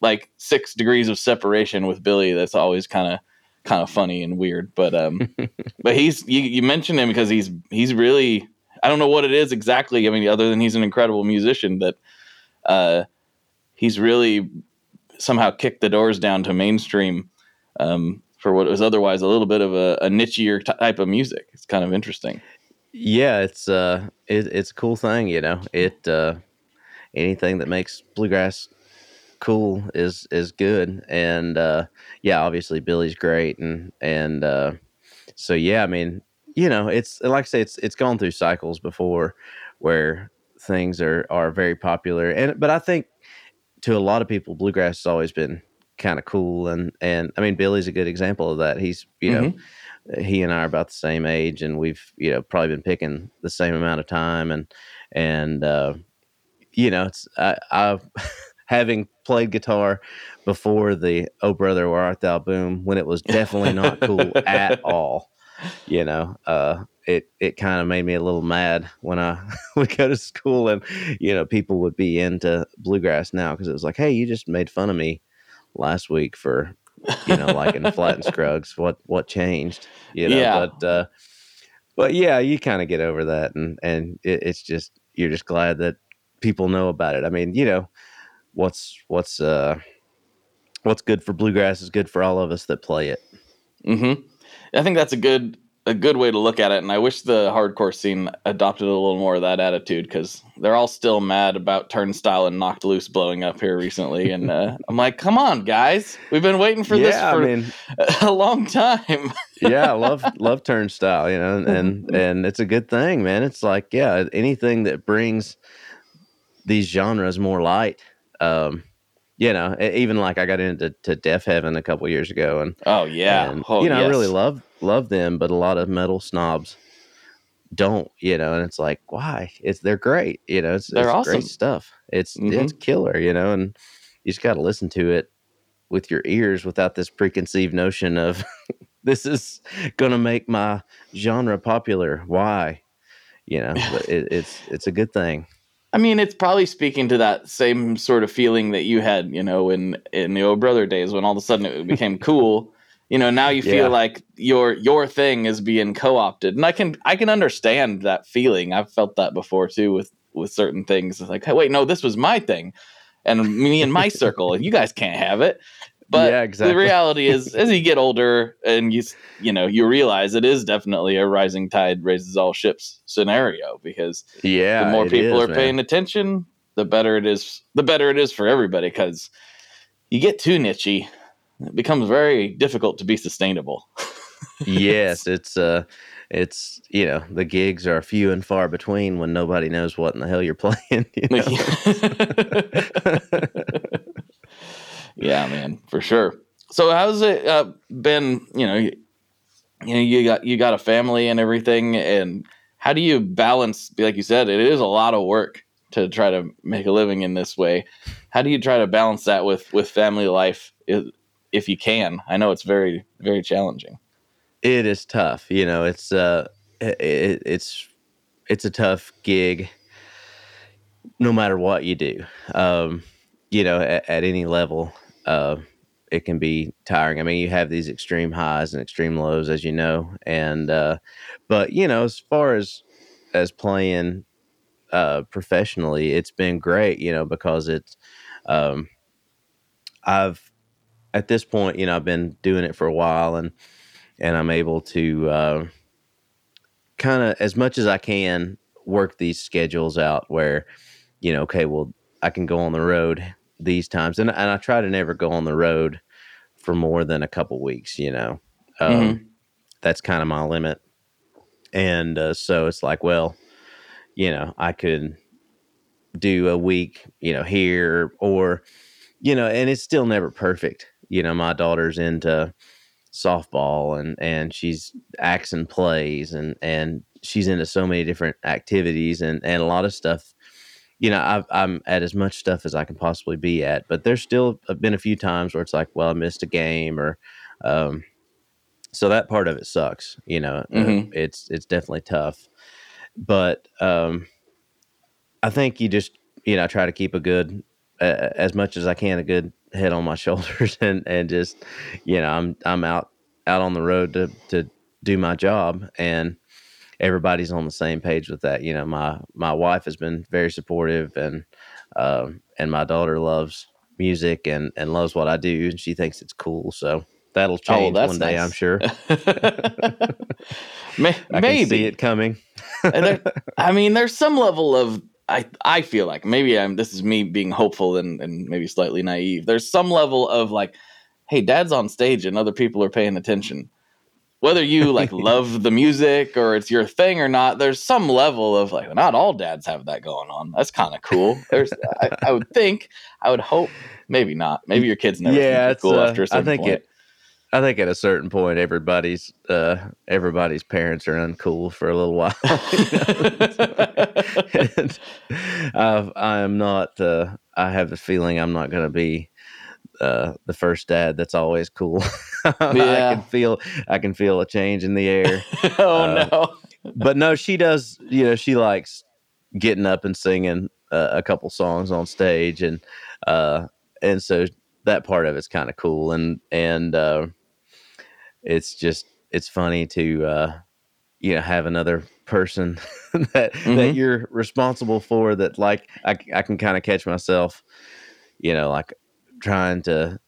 like six degrees of separation with Billy. That's always kind of kind of funny and weird. But um, but he's you, you mentioned him because he's he's really I don't know what it is exactly. I mean, other than he's an incredible musician, that uh, he's really somehow kicked the doors down to mainstream um, for what was otherwise a little bit of a, a nichier type of music. It's kind of interesting. Yeah, it's uh, it, it's a cool thing, you know. It uh, anything that makes bluegrass cool is is good, and uh, yeah, obviously Billy's great, and and uh, so yeah, I mean, you know, it's like I say, it's it's gone through cycles before where things are are very popular, and but I think to a lot of people, bluegrass has always been kind of cool, and and I mean, Billy's a good example of that. He's you know he and I are about the same age, and we've you know probably been picking the same amount of time, and and uh, you know it's I, I've having played guitar before the Oh Brother Where Art Thou boom when it was definitely not cool at all. You know, uh, it it kind of made me a little mad when I would go to school and you know people would be into bluegrass now because it was like, hey, you just made fun of me last week for you know liking Flatt and Scruggs. What what changed? You know, Yeah. but uh, but yeah, you kind of get over that, and and it, it's just you're just glad that people know about it. I mean, you know, what's what's uh what's good for bluegrass is good for all of us that play it. hmm I think that's a good a good way to look at it, and I wish the hardcore scene adopted a little more of that attitude because they're all still mad about Turnstile and Knocked Loose blowing up here recently, and uh, I'm like, come on, guys, we've been waiting for this for I mean, a long time. yeah, I love love turnstile, you know, and, and and it's a good thing, man. It's like, yeah, anything that brings these genres more light. Um, you know, even like I got into to Deafheaven a couple years ago, and oh yeah, and, oh, you know, I really love love them, but a lot of metal snobs don't, you know, and it's like, why? It's they're great, you know, it's, They're it's awesome. great stuff. It's Mhm. it's killer, you know, and you just got to listen to it with your ears without this preconceived notion of this is gonna make my genre popular. Why? You know, but it, it's it's a good thing. I mean, it's probably speaking to that same sort of feeling that you had, you know, in in the old brother days when all of a sudden it became cool. You know, now you feel Yeah. like your your thing is being co-opted, and I can I can understand that feeling. I've felt that before too with with certain things. It's like, hey, wait, no, this was my thing, and me and my circle, and you guys can't have it. But Yeah, exactly. the reality is, as you get older and you you know you realize it is definitely a rising tide raises all ships scenario because Yeah, the more people is, are man. paying attention, the better it is. The better it is for everybody because you get too nichey, it becomes very difficult to be sustainable. yes, it's uh it's you know the gigs are few and far between when nobody knows what in the hell you're playing. You know? Yeah, man, for sure. So how's it uh, been? You know, you, you know, you got you got a family and everything, and how do you balance? Like you said, it is a lot of work to try to make a living in this way. How do you try to balance that with with family life, if, you can? I know it's very very challenging. it is tough. You know, it's uh it, it's it's a tough gig no matter what you do. Um, you know, at, at any level, uh, it can be tiring. I mean, you have these extreme highs and extreme lows, as you know, and uh, but you know, as far as as playing uh, professionally, it's been great. You know, because it's um, I've at this point, you know, I've been doing it for a while, and and I'm able to uh, kind of as much as I can work these schedules out where you know, okay, well, I can go on the road these times, and and I try to never go on the road for more than a couple weeks. You know, um, that's kind of my limit, and uh, so it's like, well, you know, I could do a week, you know, here or you know, and it's still never perfect. You know, my daughter's into softball and and she's acts and plays and and she's into so many different activities and and a lot of stuff you know I've, i'm at as much stuff as i can possibly be at but there's still been a few times where it's like well i missed a game or um so that part of it sucks you know Uh, Mhm. it's it's definitely tough but um i think you just you know try to keep a good uh, as much as i can a good head on my shoulders and and just you know i'm i'm out out on the road to to do my job and everybody's on the same page with that. You know my my wife has been very supportive and um and my daughter loves music and and loves what i do and she thinks it's cool. So that'll change Oh, one day i'm sure. May- i maybe can see it coming. And there- I mean, there's some level of I I feel like maybe I'm this is me being hopeful and, and maybe slightly naive. There's some level of like, hey, dad's on stage and other people are paying attention. Whether you like love the music or it's your thing or not, there's some level of like not all dads have that going on. That's kind of cool. There's I, I would think, I would hope, maybe not. Maybe your kids never yeah cool uh, after a i certain think point. it I think at a certain point, everybody's uh, everybody's parents are uncool for a little while. I am not. Uh, I have the feeling I'm not going to be uh, the first dad that's always cool. I can feel. I can feel a change in the air. oh Uh, no. but no, she does. You know, she likes getting up and singing uh, a couple songs on stage, and uh, and so that part of it's kind of cool, and and uh, it's just it's funny to uh, you know have another person that that Mhm. you're responsible for. That like I I can kind of catch myself, you know, like trying to.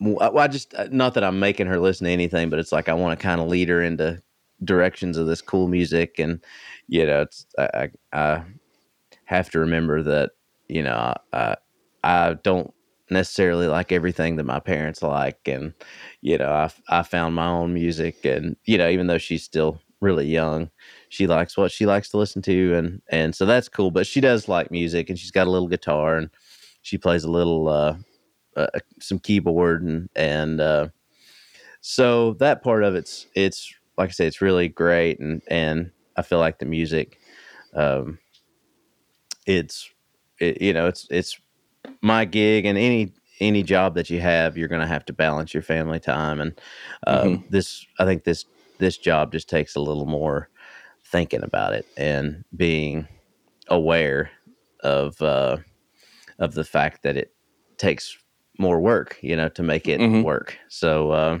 Well, I just not that I'm making her listen to anything, but it's like I want to kind of lead her into directions of this cool music and you know it's i i, I have to remember that you know I, I don't necessarily like everything that my parents like and you know i i found my own music and you know even though she's still really young she likes what she likes to listen to and and so that's cool but she does like music and she's got a little guitar and she plays a little uh, uh some keyboard and and uh so that part of it's it's like I say, it's really great, and and I feel like the music, um, it's it, you know it's it's my gig, and any any job that you have, you're going to have to balance your family time, and um, this I think this this job just takes a little more thinking about it and being aware of uh, of the fact that it takes more work, you know, to make it Mhm. work. So uh,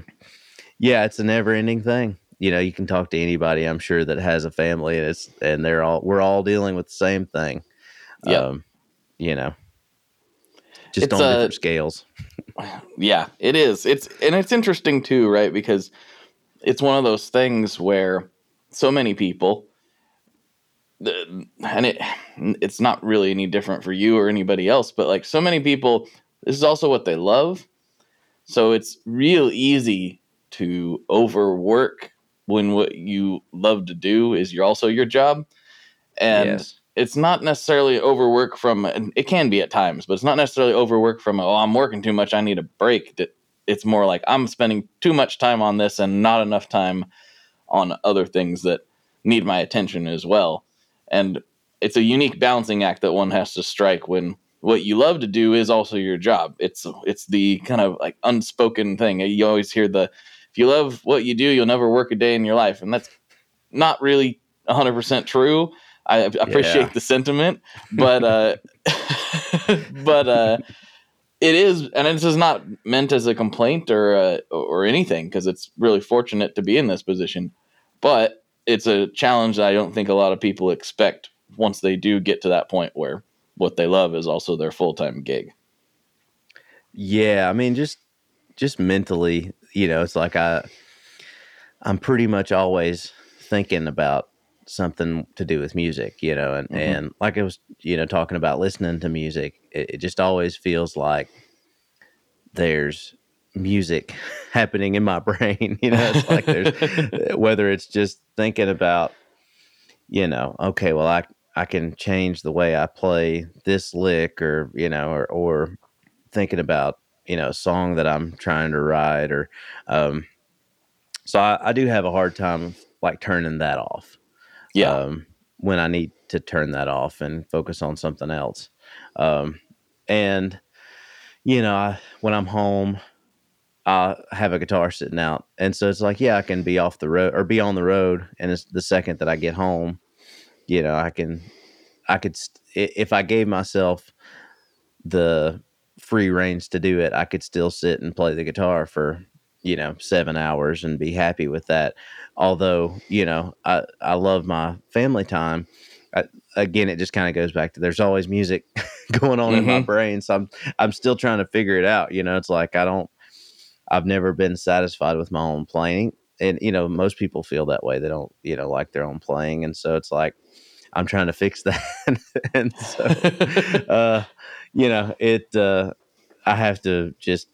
yeah, it's a never ending thing. You know, you can talk to anybody, I'm sure, that has a family, and it's and they're all we're all dealing with the same thing. Yep. Um, you know, just It's, on uh, different scales. Yeah, it is. It's and it's interesting too, right? Because it's one of those things where so many people and it it's not really any different for you or anybody else, but like so many people this is also what they love. So it's real easy to overwork when what you love to do is you're also your job. And Yes. it's not necessarily overwork from and it can be at times but it's not necessarily overwork from oh i'm working too much i need a break it's more like i'm spending too much time on this and not enough time on other things that need my attention as well and it's a unique balancing act that one has to strike when what you love to do is also your job. It's it's the kind of like unspoken thing. You always hear the if you love what you do you'll never work a day in your life. And that's not really 100% true. I I appreciate Yeah. the sentiment, but uh, but uh, it is, and this is not meant as a complaint or uh, or anything because it's really fortunate to be in this position, but it's a challenge that I don't think a lot of people expect once they do get to that point where what they love is also their full time gig. Yeah, I mean, just just mentally, you know, it's like I I'm pretty much always thinking about something to do with music, you know, and Mhm. and like I was, you know, talking about listening to music, it, it just always feels like there's music happening in my brain, you know, it's like there's whether it's just thinking about you know, okay, well I I can change the way I play this lick or, you know, or or thinking about you know a song that i'm trying to write or um so i, I do have a hard time like turning that off. Yeah, um when i need to turn that off and focus on something else. Um and you know I, when i'm home i have a guitar sitting out. And so it's like yeah i can be off the road or be on the road and it's the second that i get home you know i can i could st- if i gave myself the free range to do it i could still sit and play the guitar for you know seven hours and be happy with that although you know i i love my family time I, again it just kind of goes back to there's always music going on in my Mhm. brain so i'm i'm still trying to figure it out you know it's like i don't i've never been satisfied with my own playing and you know most people feel that way they don't you know like their own playing and so it's like i'm trying to fix that. And so uh you know it uh i have to just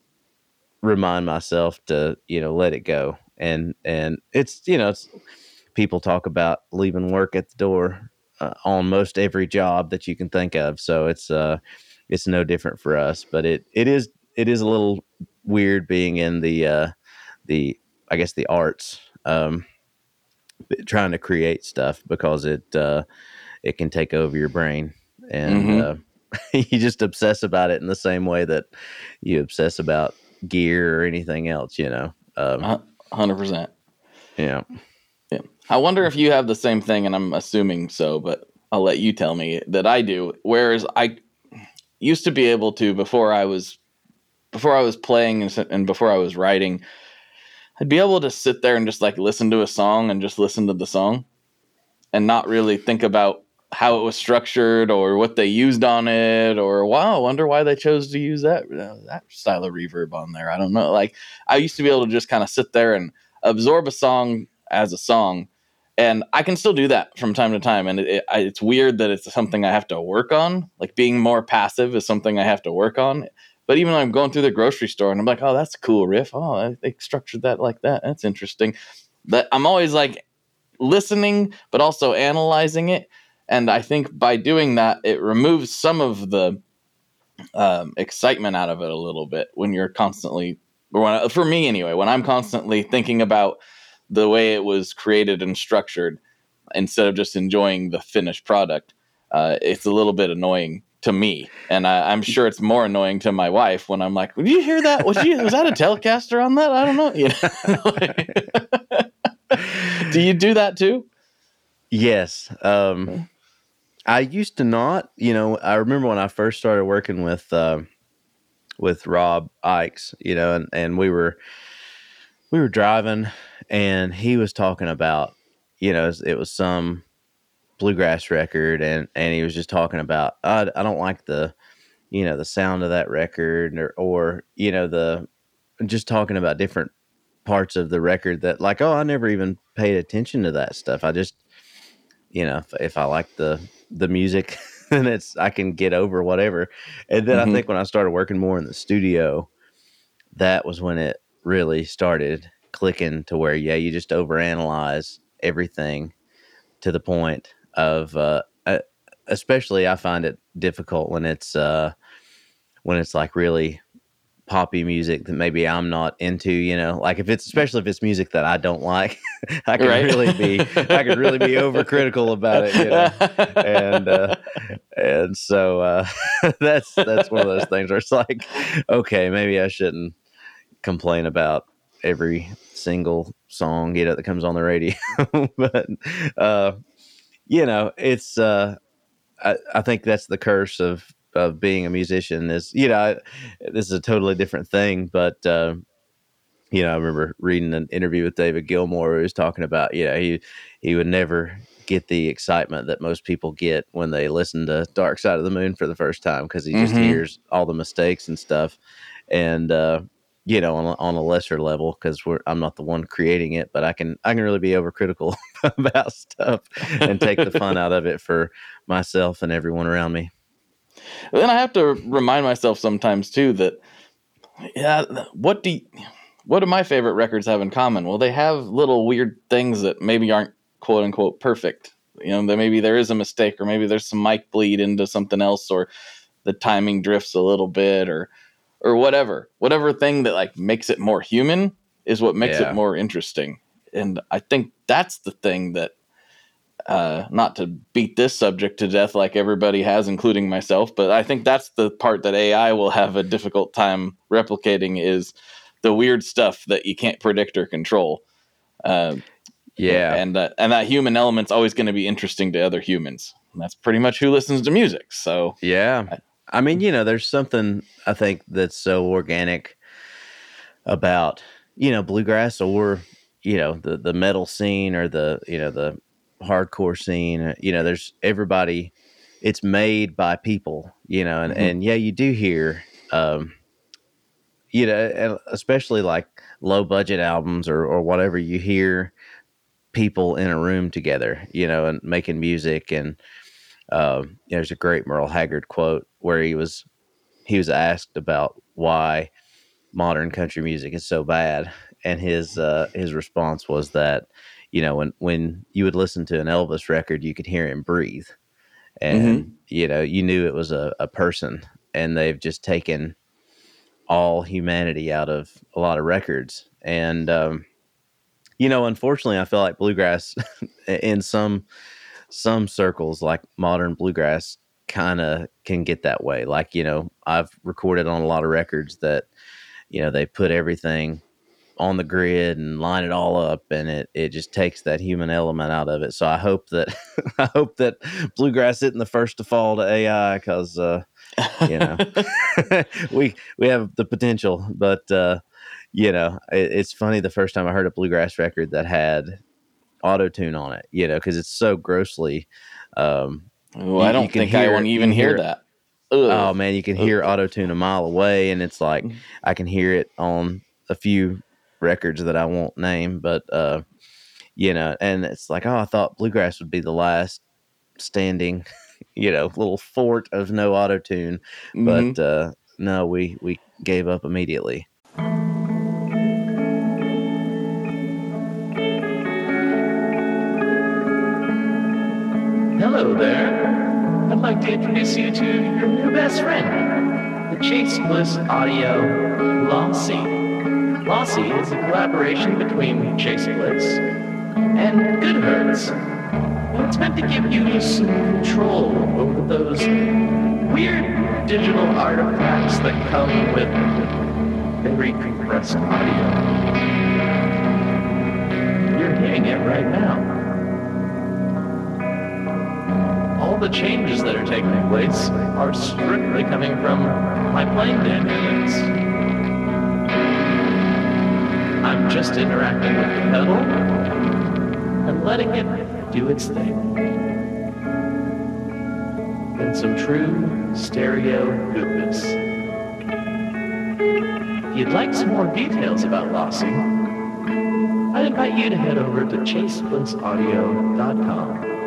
remind myself to you know let it go. And and it's you know it's people talk about leaving work at the door uh, on most every job that you can think of. So it's uh it's no different for us but it it is it is a little weird being in the uh the i guess the arts um trying to create stuff because it uh it can take over your brain and Mhm. uh you just obsess about it in the same way that you obsess about gear or anything else you know um Uh, hundred percent. yeah Yeah. I wonder if you have the same thing, and I'm assuming so, but I'll let you tell me that I do. Whereas I used to be able to before I was before I was playing and, and before I was writing, I'd be able to sit there and just like listen to a song and just listen to the song and not really think about how it was structured or what they used on it or wow, I wonder why they chose to use that uh, that style of reverb on there. I don't know. Like I used to be able to just kind of sit there and absorb a song as a song and i can still do that from time to time and it, it, it's weird that it's something i have to work on like being more passive is something i have to work on but even when i'm going through the grocery store and i'm like oh that's a cool riff oh they structured that like that that's interesting but i'm always like listening but also analyzing it and i think by doing that it removes some of the um, excitement out of it a little bit when you're constantly or when, for me anyway when i'm constantly thinking about the way it was created and structured instead of just enjoying the finished product uh, it's a little bit annoying to me. And I, i'm sure it's more annoying to my wife when i'm like did you hear that? Was, you, was that a telecaster on that? I don't know you know? do you do that too? Yes um I used to not. You know, I remember when I first started working with uh, with Rob Ickes. You know, and and we were we were driving, and he was talking about you know it was some bluegrass record, and and he was just talking about I, I don't like the you know the sound of that record or or you know the just talking about different parts of the record that like oh I never even paid attention to that stuff. I just you know if, if I like the the music and it's I can get over whatever. And then Mhm. I think when I started working more in the studio, that was when it really started clicking to where yeah, you just overanalyze everything to the point of uh especially I find it difficult when it's uh when it's like really poppy music that maybe I'm not into, you know, like if it's especially if it's music that I don't like, I can Right. really be I can really be overcritical about it, you know. And uh and so uh that's that's one of those things where it's like, okay, maybe I shouldn't complain about every single song, you know, that comes on the radio. but uh you know, it's uh I, I think that's the curse of of being a musician is you know I, this is a totally different thing but uh, you know i remember reading an interview with david gilmour who was talking about you know he he would never get the excitement that most people get when they listen to dark side of the moon for the first time because he just Mhm. hears all the mistakes and stuff and uh you know on a, on a lesser level because we're i'm not the one creating it but i can i can really be overcritical about stuff and take the fun out of it for myself and everyone around me then I have to remind myself sometimes too that yeah, what do you, what do my favorite records have in common? Well, they have little weird things that maybe aren't quote unquote perfect. You know, that maybe there is a mistake, or maybe there's some mic bleed into something else, or the timing drifts a little bit, or or whatever. Whatever thing that like makes it more human is what makes Yeah. it more interesting. And I think that's the thing that uh, not to beat this subject to death like everybody has, including myself, but I think that's the part that AI will have a difficult time replicating is the weird stuff that you can't predict or control. Uh, yeah and uh, and that human element's always going to be interesting to other humans. And that's pretty much who listens to music. So Yeah. I mean, you know, there's something I think that's so organic about, you know, bluegrass or, you know, the the metal scene or the, you know, the hardcore scene. uh, You know, there's everybody it's made by people, you know, and, Mhm. and yeah, you do hear um you know, and especially like low budget albums or or whatever, you hear people in a room together, you know, and making music and um, there's a great Merle Haggard quote where he was he was asked about why modern country music is so bad, and his uh, his response was that you know when when you would listen to an Elvis record, you could hear him breathe, and you know you knew it was a, a person, and they've just taken all humanity out of a lot of records, and um, you know unfortunately, I feel like bluegrass in some some circles like modern bluegrass kind of can get that way. Like you know i've recorded on a lot of records that you know they put everything on the grid and line it all up and it it just takes that human element out of it so i hope that i hope that bluegrass isn't the first to fall to ai because uh you know we we have the potential but uh you know it, it's funny the first time i heard a bluegrass record that had auto tune on it you know because it's so grossly um Ooh, You- I don't think I want to even hear hear- that. Oh man, you can hear auto tune a mile away, and it's like Mhm. I can hear it on a few records that I won't name, but uh, you know, and it's like, oh, I thought bluegrass would be the last standing, you know, little fort of no auto tune, Mhm. but uh, no, we we gave up immediately. Hello there. I'd like to introduce you to your new best friend, the Chase Bliss Audio Lossy. Lossy is a collaboration between Chase Bliss and Goodhertz. And it's meant to give you some control over those weird digital artifacts that come with very compressed audio. You're hearing it right now. All the changes that are taking place are strictly coming from my playing dynamics. I'm just interacting with the pedal and letting it do its thing. And some true stereo goodness. If you'd like some more details about Lossy, I'd invite you to head over to chaseblissaudio.com.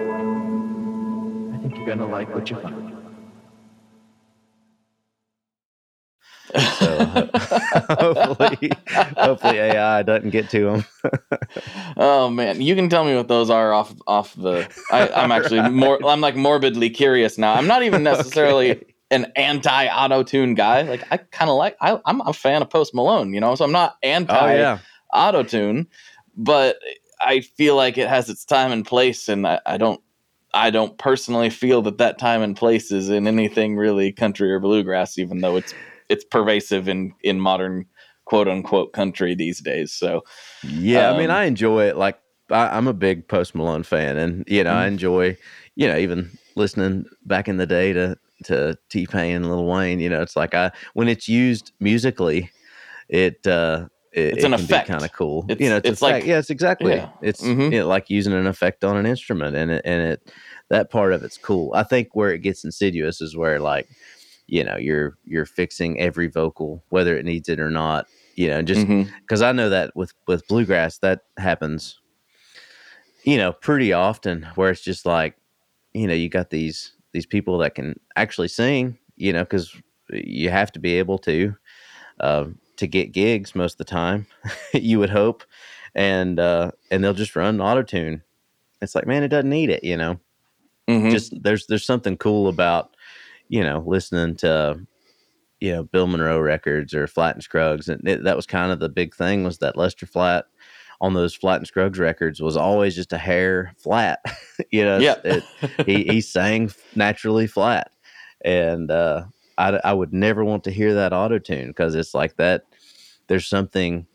I think you're going to like what you find. So uh, hopefully, hopefully AI doesn't get to them. oh man, you can tell me what those are off off the. I, I'm actually more. I'm like morbidly curious now. I'm not even necessarily Okay. an anti auto tune guy. Like I kind of like. I, I'm a fan of Post Malone, you know. So I'm not anti Oh yeah, auto tune, but I feel like it has its time and place, and I, I don't. I don't personally feel that that time and place is in anything really country or bluegrass, even though it's it's pervasive in in modern quote unquote country these days. So yeah. I mean, Um, I enjoy it. Like I, I'm a big Post Malone fan, and you know, I enjoy, you know, even listening back in the day to to T-Pain and Lil Wayne. You know, it's like I when it's used musically, it. uh it, It's it an can effect. kind of cool. It's- you know, it's, it's like yeah, it's exactly. Yeah. It's Mhm. you know, like using an effect on an instrument, and it and it that part of it's cool. I think where it gets insidious is where like you know you're you're fixing every vocal whether it needs it or not. You know, just because I know that with with bluegrass that happens, you know, pretty often where it's just like, you know, you got these these people that can actually sing, you know, because you have to be able to uh, to get gigs most of the time, you would hope, and uh, and they'll just run auto tune. It's like, man, it doesn't need it, you know. Mhm. Just there's there's something cool about you know listening to you know Bill Monroe records or Flatt and Scruggs, and it, that was kind of the big thing was that Lester Flatt on those Flatt and Scruggs records was always just a hair flat. you know, yeah. it, he he sang naturally flat, and uh, I I would never want to hear that auto tune because it's like that. There's something,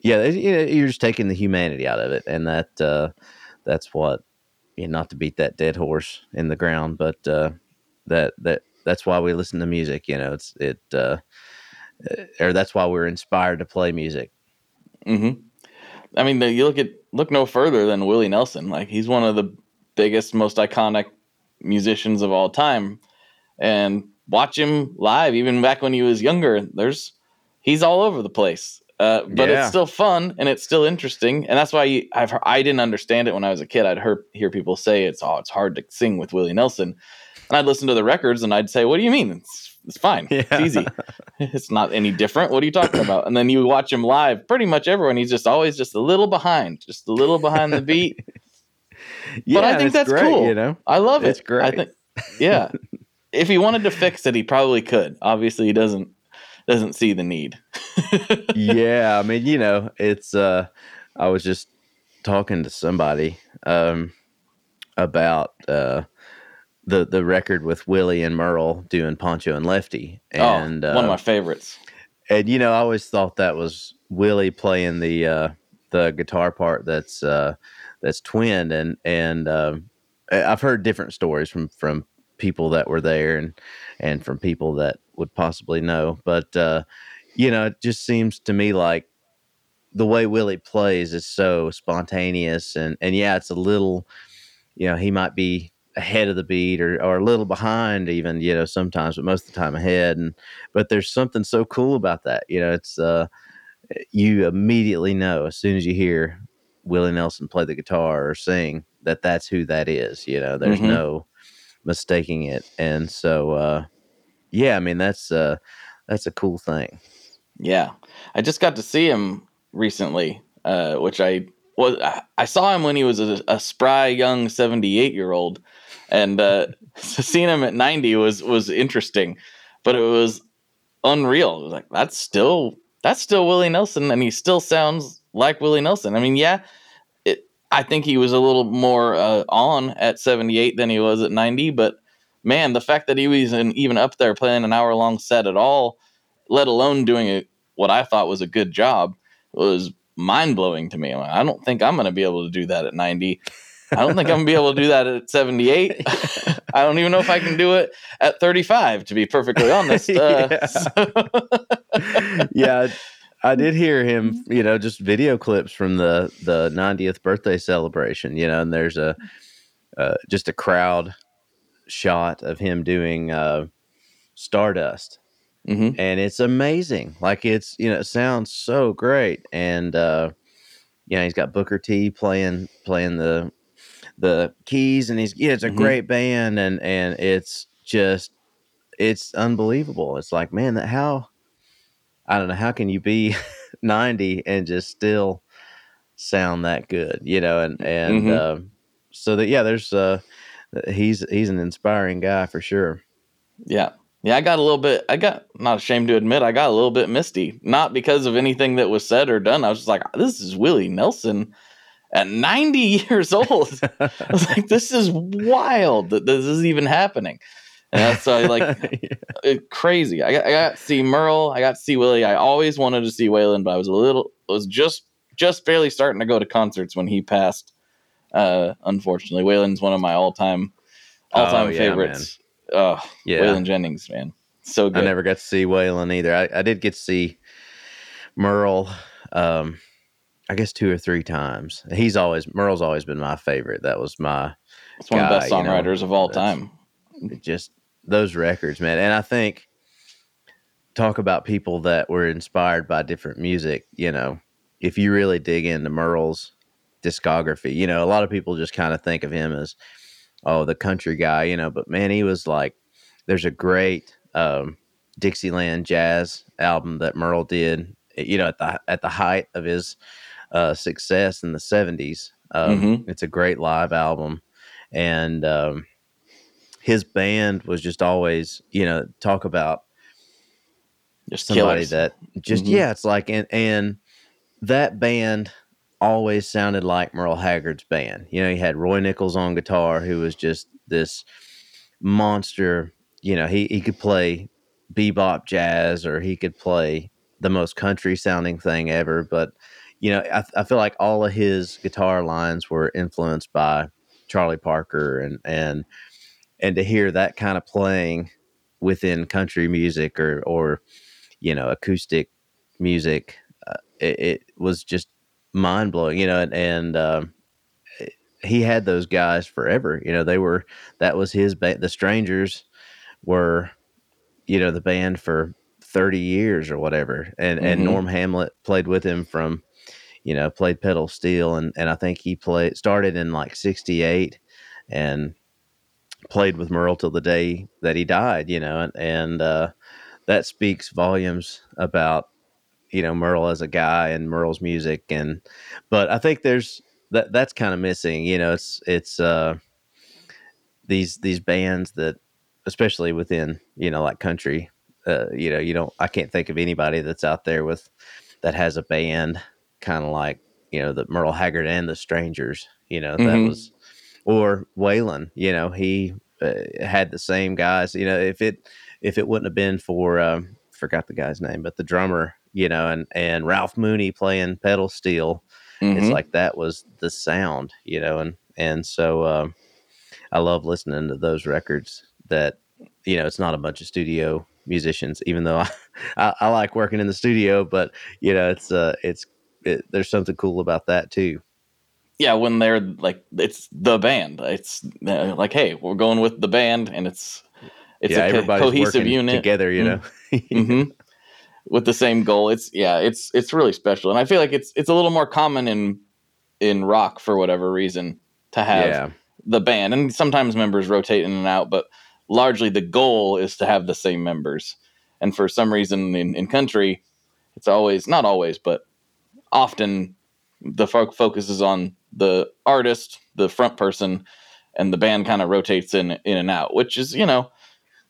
yeah, you know, you're just taking the humanity out of it, and that uh, that's what. You know, not to beat that dead horse in the ground, but uh, that that that's why we listen to music. You know, it's it, uh, or that's why we're inspired to play music. hmm I mean, you look at look no further than Willie Nelson. Like he's one of the biggest, most iconic musicians of all time, and watch him live, even back when he was younger. There's he's all over the place. Uh, but Yeah. it's still fun and it's still interesting, and that's why you, I've I didn't understand it when I was a kid. I'd heard hear people say it's oh it's hard to sing with Willie Nelson, and I'd listen to the records and I'd say, what do you mean? It's it's fine. Yeah. It's easy. it's not any different. What are you talking about? And then you watch him live, pretty much everyone, he's just always just a little behind, just a little behind the beat. Yeah, I think that's great, cool. You know, I love it. It's great. I think, yeah. if he wanted to fix it, he probably could. Obviously, he doesn't doesn't see the need. yeah, I mean, you know, it's uh I was just talking to somebody um about uh the the record with Willie and Merle doing Pancho and Lefty. And oh, one of uh, my favorites. and you know, I always thought that was Willie playing the uh the guitar part that's uh that's twinned and and um I've heard different stories from from people that were there and and from people that would possibly know but uh you know it just seems to me like the way Willie plays is so spontaneous and and yeah it's a little you know he might be ahead of the beat or or a little behind even you know sometimes but most of the time ahead and but there's something so cool about that you know it's uh you immediately know as soon as you hear Willie Nelson play the guitar or sing that that's who that is you know there's Mhm. no mistaking it and so uh yeah i mean that's uh that's a cool thing Yeah, I just got to see him recently, uh, which I was. I- saw him when he was a, a spry young seventy-eight year old, and uh, seeing him at ninety was was interesting, but it was unreal. It was like that's still that's still Willie Nelson, and he still sounds like Willie Nelson. I mean, yeah, it. I think he was a little more uh, on at seventy-eight than he was at ninety, but man, the fact that he was in, even up there playing an hour-long set at all let alone doing a, what I thought was a good job, was mind blowing to me. I don't think I'm going to be able to do that at 90. I don't think I'm gonna be able to do that at 78. I don't even know if I can do it at 35, to be perfectly honest. Uh, Yeah. so- yeah, I did hear him, you know, just video clips from the the 90th birthday celebration, you know, and there's a uh, just a crowd shot of him doing uh, Stardust, Mhm. and it's amazing. Like it's you know, it sounds so great, and uh, you know, he's got Booker T playing playing the the keys, and he's yeah, it's a Mhm. great band, and and it's just it's unbelievable. It's like man, that how I don't know how can you be 90 and just still sound that good, you know? And and Mhm. uh, so that yeah, there's uh, he's he's an inspiring guy for sure. Yeah. Yeah, I got a little bit I got not ashamed to admit I got a little bit misty. Not because of anything that was said or done. I was just like, this is Willie Nelson at 90 years old. I was like, this is wild that this is even happening. And that's uh, like it, crazy. I got, I got to see Merle. I got to see Willie. I always wanted to see Waylon, but I was a little, was just, just barely starting to go to concerts when he passed. Uh, unfortunately, Waylon's one of my all-time, all-time Oh, yeah, favorites. Oh, yeah. Waylon Jennings, man, so good. I never got to see Waylon either. I, I did get to see Merle, um, I guess two or three times. He's always Merle's always been my favorite. That was my It's one of the best you know, songwriters of all time. just those records, man. And I think talk about people that were inspired by different music, you know, if you really dig into Merle's discography, you know, a lot of people just kind of think of him as oh, the country guy, you know, but man, he was like there's a great um Dixieland jazz album that Merle did, you know, at the at the height of his uh success in the 70s. Um Mhm. it's a great live album and um his band was just always, you know, talk about Just somebody killers. that just Mhm. yeah, it's like and and that band always sounded like Merle Haggard's band. You know, he had Roy Nichols on guitar, who was just this monster. You know, he he could play bebop jazz or he could play the most country sounding thing ever. But you know, I, I feel like all of his guitar lines were influenced by Charlie Parker and and and to hear that kind of playing within country music or or you know acoustic music uh, it, it was just mind blowing you know and, and um, he had those guys forever you know they were that was his band the strangers were you know the band for 30 years or whatever and and Mhm. norm hamlet played with him from you know played pedal steel and and i think he played started in like 68 and played with merle till the day that he died you know and and uh that speaks volumes about you know Merle as a guy and Merle's music and but I think there's that that's kind of missing you know it's it's uh these these bands that especially within you know like country uh you know you don't I can't think of anybody that's out there with that has a band kind of like you know the Merle Haggard and the Strangers you know that Mhm. was or Waylon you know he uh, had the same guys you know if it if it wouldn't have been for um, forgot the guy's name, but the drummer, you know, and and Ralph Mooney playing pedal steel, it's Mhm. like that was the sound, you know, and and so um, I love listening to those records. That you know, it's not a bunch of studio musicians, even though I I, I like working in the studio, but you know, it's uh, it's it, there's something cool about that too. yeah, when they're like, it's the band. It's uh, like, hey, we're going with the band, and it's it's yeah, a co- cohesive unit together, you know. hmm with the same goal. It's yeah, it's it's really special, and I feel like it's it's a little more common in in rock for whatever reason to have yeah, the band, and sometimes members rotate in and out, but largely the goal is to have the same members. And for some reason in, in country, it's always not always, but often the fo- focus is on the artist, the front person, and the band kind of rotates in in and out, which is you know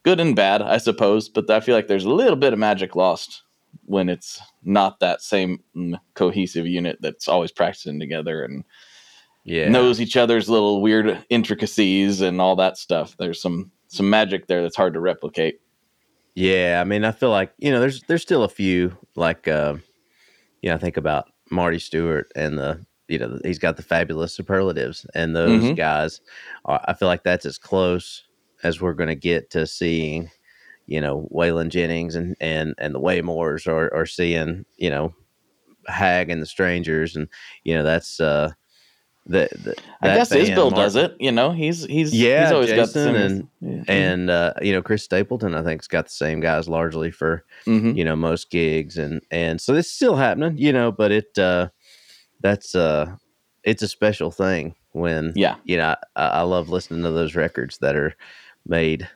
good and bad, I suppose. But I feel like there's a little bit of magic lost when it's not that same mm, cohesive unit that's always practicing together and yeah. knows each other's little weird intricacies and all that stuff. There's some some magic there that's hard to replicate. Yeah, I mean, I feel like you know, there's there's still a few like, uh, you know, I think about Marty Stuart and the you know he's got the fabulous superlatives, and those Mhm. guys, are, I feel like that's as close as we're going to get to seeing, you know, Waylon Jennings and and and the Waylors, or or seeing you know Hag and the Strangers, and you know that's uh the, the I guess band, Isbell does it. You know, he's he's Yeah, he's always got the same. and- and uh, you know Chris Stapleton, I think's got the same guys largely for Mhm. you know most gigs, and and so it's still happening, you know, but it uh, that's uh, it's a special thing when yeah, you know I, I love listening to those records that are made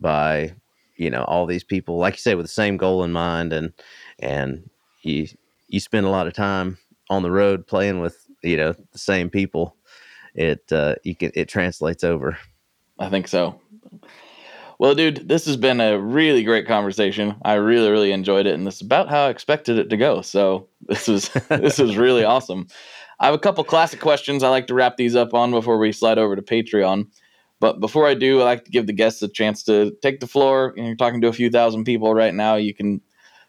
by you know all these people, like you say, with the same goal in mind, and and you you spend a lot of time on the road playing with you know the same people. It uh, you can it translates over. I think so. Well, dude, this has been a really great conversation. I really, really enjoyed it, and this is about how I expected it to go. So this was this was really awesome. I have a couple classic questions I like to wrap these up on before we slide over to Patreon. But before I do, I like to give the guests a chance to take the floor. You're talking to a few thousand people right now. You can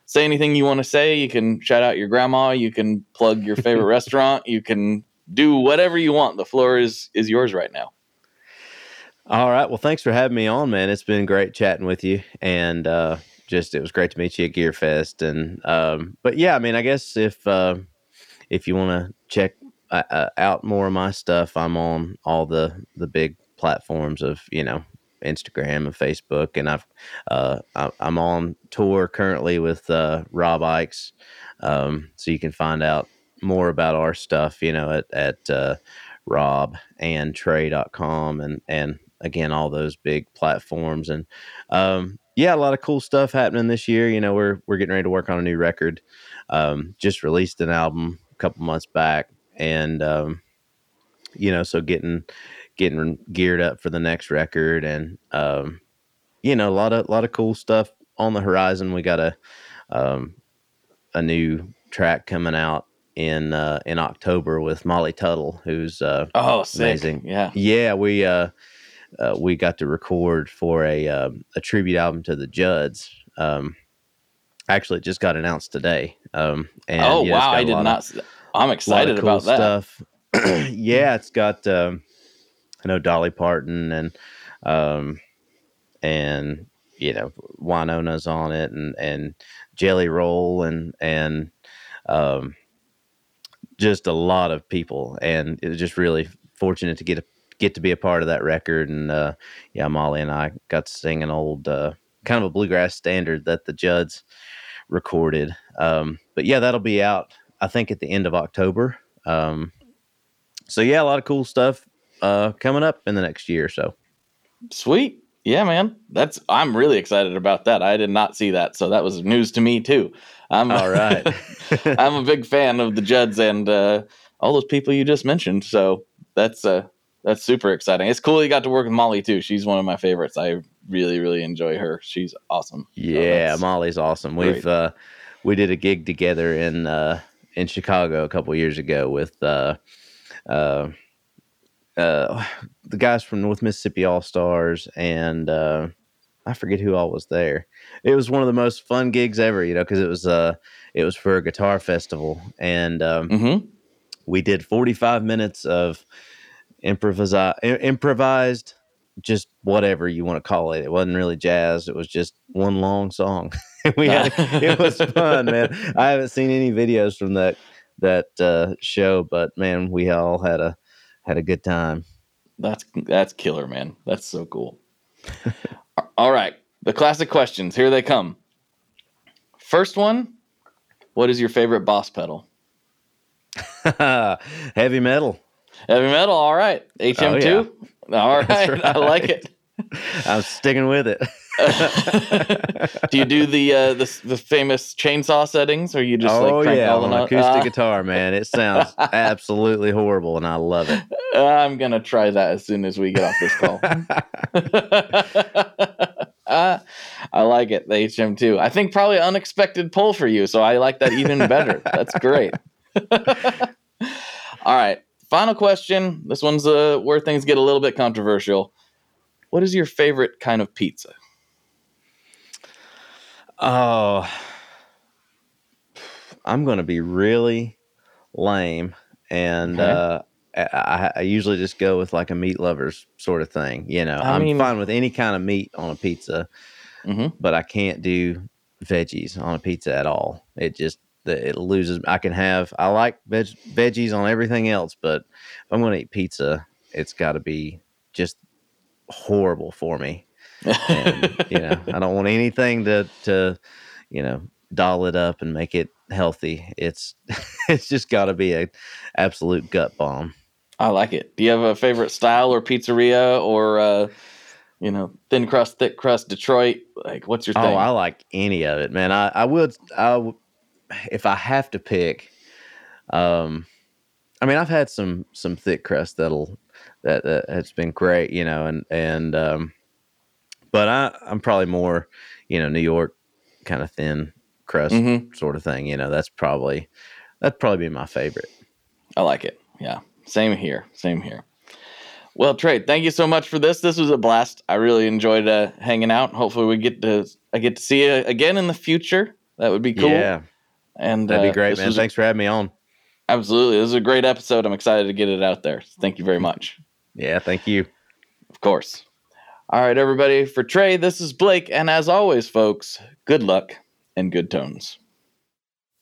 say anything you want to say. You can shout out your grandma. You can plug your favorite restaurant. You can do whatever you want. The floor is is yours right now. All right. Well, thanks for having me on, man. It's been great chatting with you, and uh, just it was great to meet you at Gear Fest. And um, but yeah, I mean, I guess if uh, if you want to check uh, uh, out more of my stuff, I'm on all the the big platforms of you know Instagram and Facebook, and I've uh, I- I'm on tour currently with uh, Rob Ickes, um, so you can find out more about our stuff, you know, at at uh, robandtrey.com and and again all those big platforms. And um yeah a lot of cool stuff happening this year. You know we're we're getting ready to work on a new record um just released an album a couple months back. And um you know so getting getting geared up for the next record and um you know a lot of a lot of cool stuff on the horizon we got a um a new track coming out in uh in October with Molly Tuttle who's uh Oh, sick. Amazing. Yeah. yeah, we uh, uh, we got to record for a um, a tribute album to the Judds. Um, actually, it just got announced today. Um, and oh wow, I did of- not. s- I'm of excited cool about that. Stuff. yeah, it's got um, I know Dolly Parton and um, and you know Wynonna's on it and and Jelly Roll and and um, just a lot of people. And it was just really fortunate to get a, get to be a part of that record. And uh, yeah Molly and I got to sing an old uh, kind of a bluegrass standard that the Judds recorded. Um, but yeah that'll be out I think at the end of October. Um, so yeah a lot of cool stuff uh, coming up in the next year or so Sweet. Yeah, man. That's I'm really excited about that. I did not see that, so that was news to me too. I'm all right I'm a big fan of the Judds and uh, all those people you just mentioned. So that's uh that's super exciting. It's cool you got to work with Molly too. She's one of my favorites. I really really enjoy her. She's awesome. Yeah, that's- Molly's awesome. great. We've uh we did a gig together in uh in Chicago a couple years ago with uh the guys from North Mississippi All Stars and uh I forget who all was there. It was one of the most fun gigs ever, you know, because it was uh it was for a guitar festival and um Mhm. we did 45 minutes of improvisi- improvised just whatever you want to call it it wasn't really jazz it was just one long song we had it was fun man i haven't seen any videos from that that uh, show but man we all had a had a good time That's that's killer, man. That's so cool. All right, the classic questions. Here they come. First one: What is your favorite boss pedal? heavy metal Heavy metal. All right, HM two. Oh, All right, That's I like it. i'm sticking with it do you do the uh, the the famous chainsaw settings, or you just oh like yeah all the on acoustic Ah, guitar man it sounds absolutely horrible and i love it I'm gonna try that as soon as we get off this call. Uh, I like it. The HM2. I think probably unexpected pull for you, so I like that even better. That's great. All right, final question. This one's uh, where things get a little bit controversial. What is your favorite kind of pizza? Oh, I'm going to be really lame and Okay. uh, I, I usually just go with like a meat lovers sort of thing. You know, I I'm mean- fine with any kind of meat on a pizza, Mhm. but I can't do veggies on a pizza at all. It just it loses. I can have. I like veg, veggies on everything else, but if I'm going to eat pizza, it's got to be just horrible for me. And you know, I don't want anything to to you know doll it up and make it healthy. It's it's just got to be a absolute gut bomb. I like it. Do you have a favorite style or pizzeria or uh, you know, thin crust, thick crust, Detroit? Like, what's your Oh, thing? I like any of it, man. I I would I if I have to pick. Um, I mean, I've had some some thick crust that'll that that has been great, you know, and and um, but I I'm probably more, you know, New York kind of thin crust Mhm. sort of thing. You know, that's probably that'd probably be my favorite. I like it. Yeah. Same here. Same here. Well, Trey, thank you so much for this. This was a blast. I really enjoyed uh, hanging out. Hopefully, we get to I get to see you again in the future. That would be cool. Yeah, and that'd uh, be great, this man. Thanks for having me on. Absolutely, this is a great episode. I'm excited to get it out there. Thank you very much. Yeah, thank you. Of course. All right, everybody. For Trey, this is Blake, and as always, folks, good luck and good tones.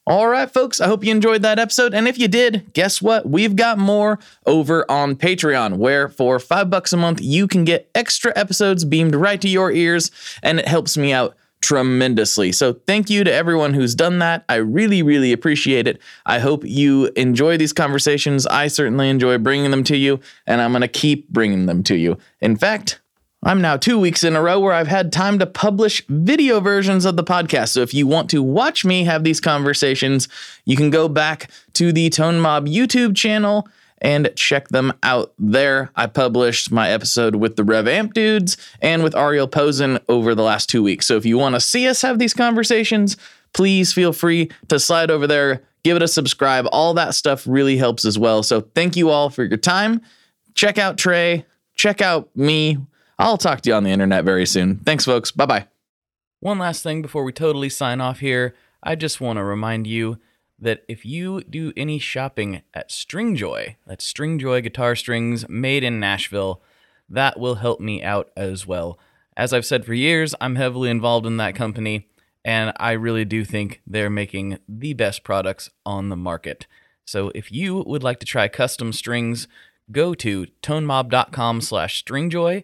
All right, folks, I hope you enjoyed that episode. And if you did, guess what? We've got more over on Patreon, where for five bucks a month, you can get extra episodes beamed right to your ears, and it helps me out tremendously. So thank you to everyone who's done that. I really, really appreciate it. I hope you enjoy these conversations. I certainly enjoy bringing them to you, and I'm going to keep bringing them to you. In fact, I'm now two weeks in a row where I've had time to publish video versions of the podcast. So if you want to watch me have these conversations, you can go back to the Tone Mob YouTube channel and check them out there. I published my episode with the Revv Amp dudes and with Ariel Posen over the last two weeks. So if you want to see us have these conversations, please feel free to slide over there, give it a subscribe. All that stuff really helps as well. So thank you all for your time. Check out Trey, check out me. I'll talk to you on the internet very soon. Thanks, folks. Bye bye. One last thing before we totally sign off here. I just want to remind you that if you do any shopping at Stringjoy, that's Stringjoy guitar strings made in Nashville, that will help me out as well. As I've said for years, I'm heavily involved in that company, and I really do think they're making the best products on the market. So if you would like to try custom strings, go to tonemob.com slash stringjoy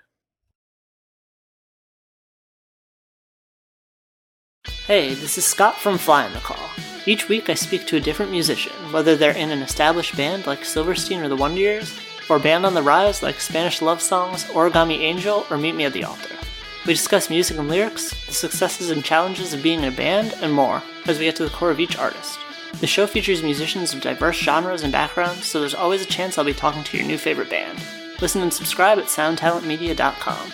Hey, this is Scott from Fly on the Call. Each week I speak to a different musician, whether they're in an established band like Silverstein or the Wonder Years, or band on the rise like Spanish Love Songs, Origami Angel, or Meet Me at the Altar. We discuss music and lyrics, the successes and challenges of being in a band, and more, as we get to the core of each artist. The show features musicians of diverse genres and backgrounds, so there's always a chance I'll be talking to your new favorite band. Listen and subscribe at soundtalentmedia.com.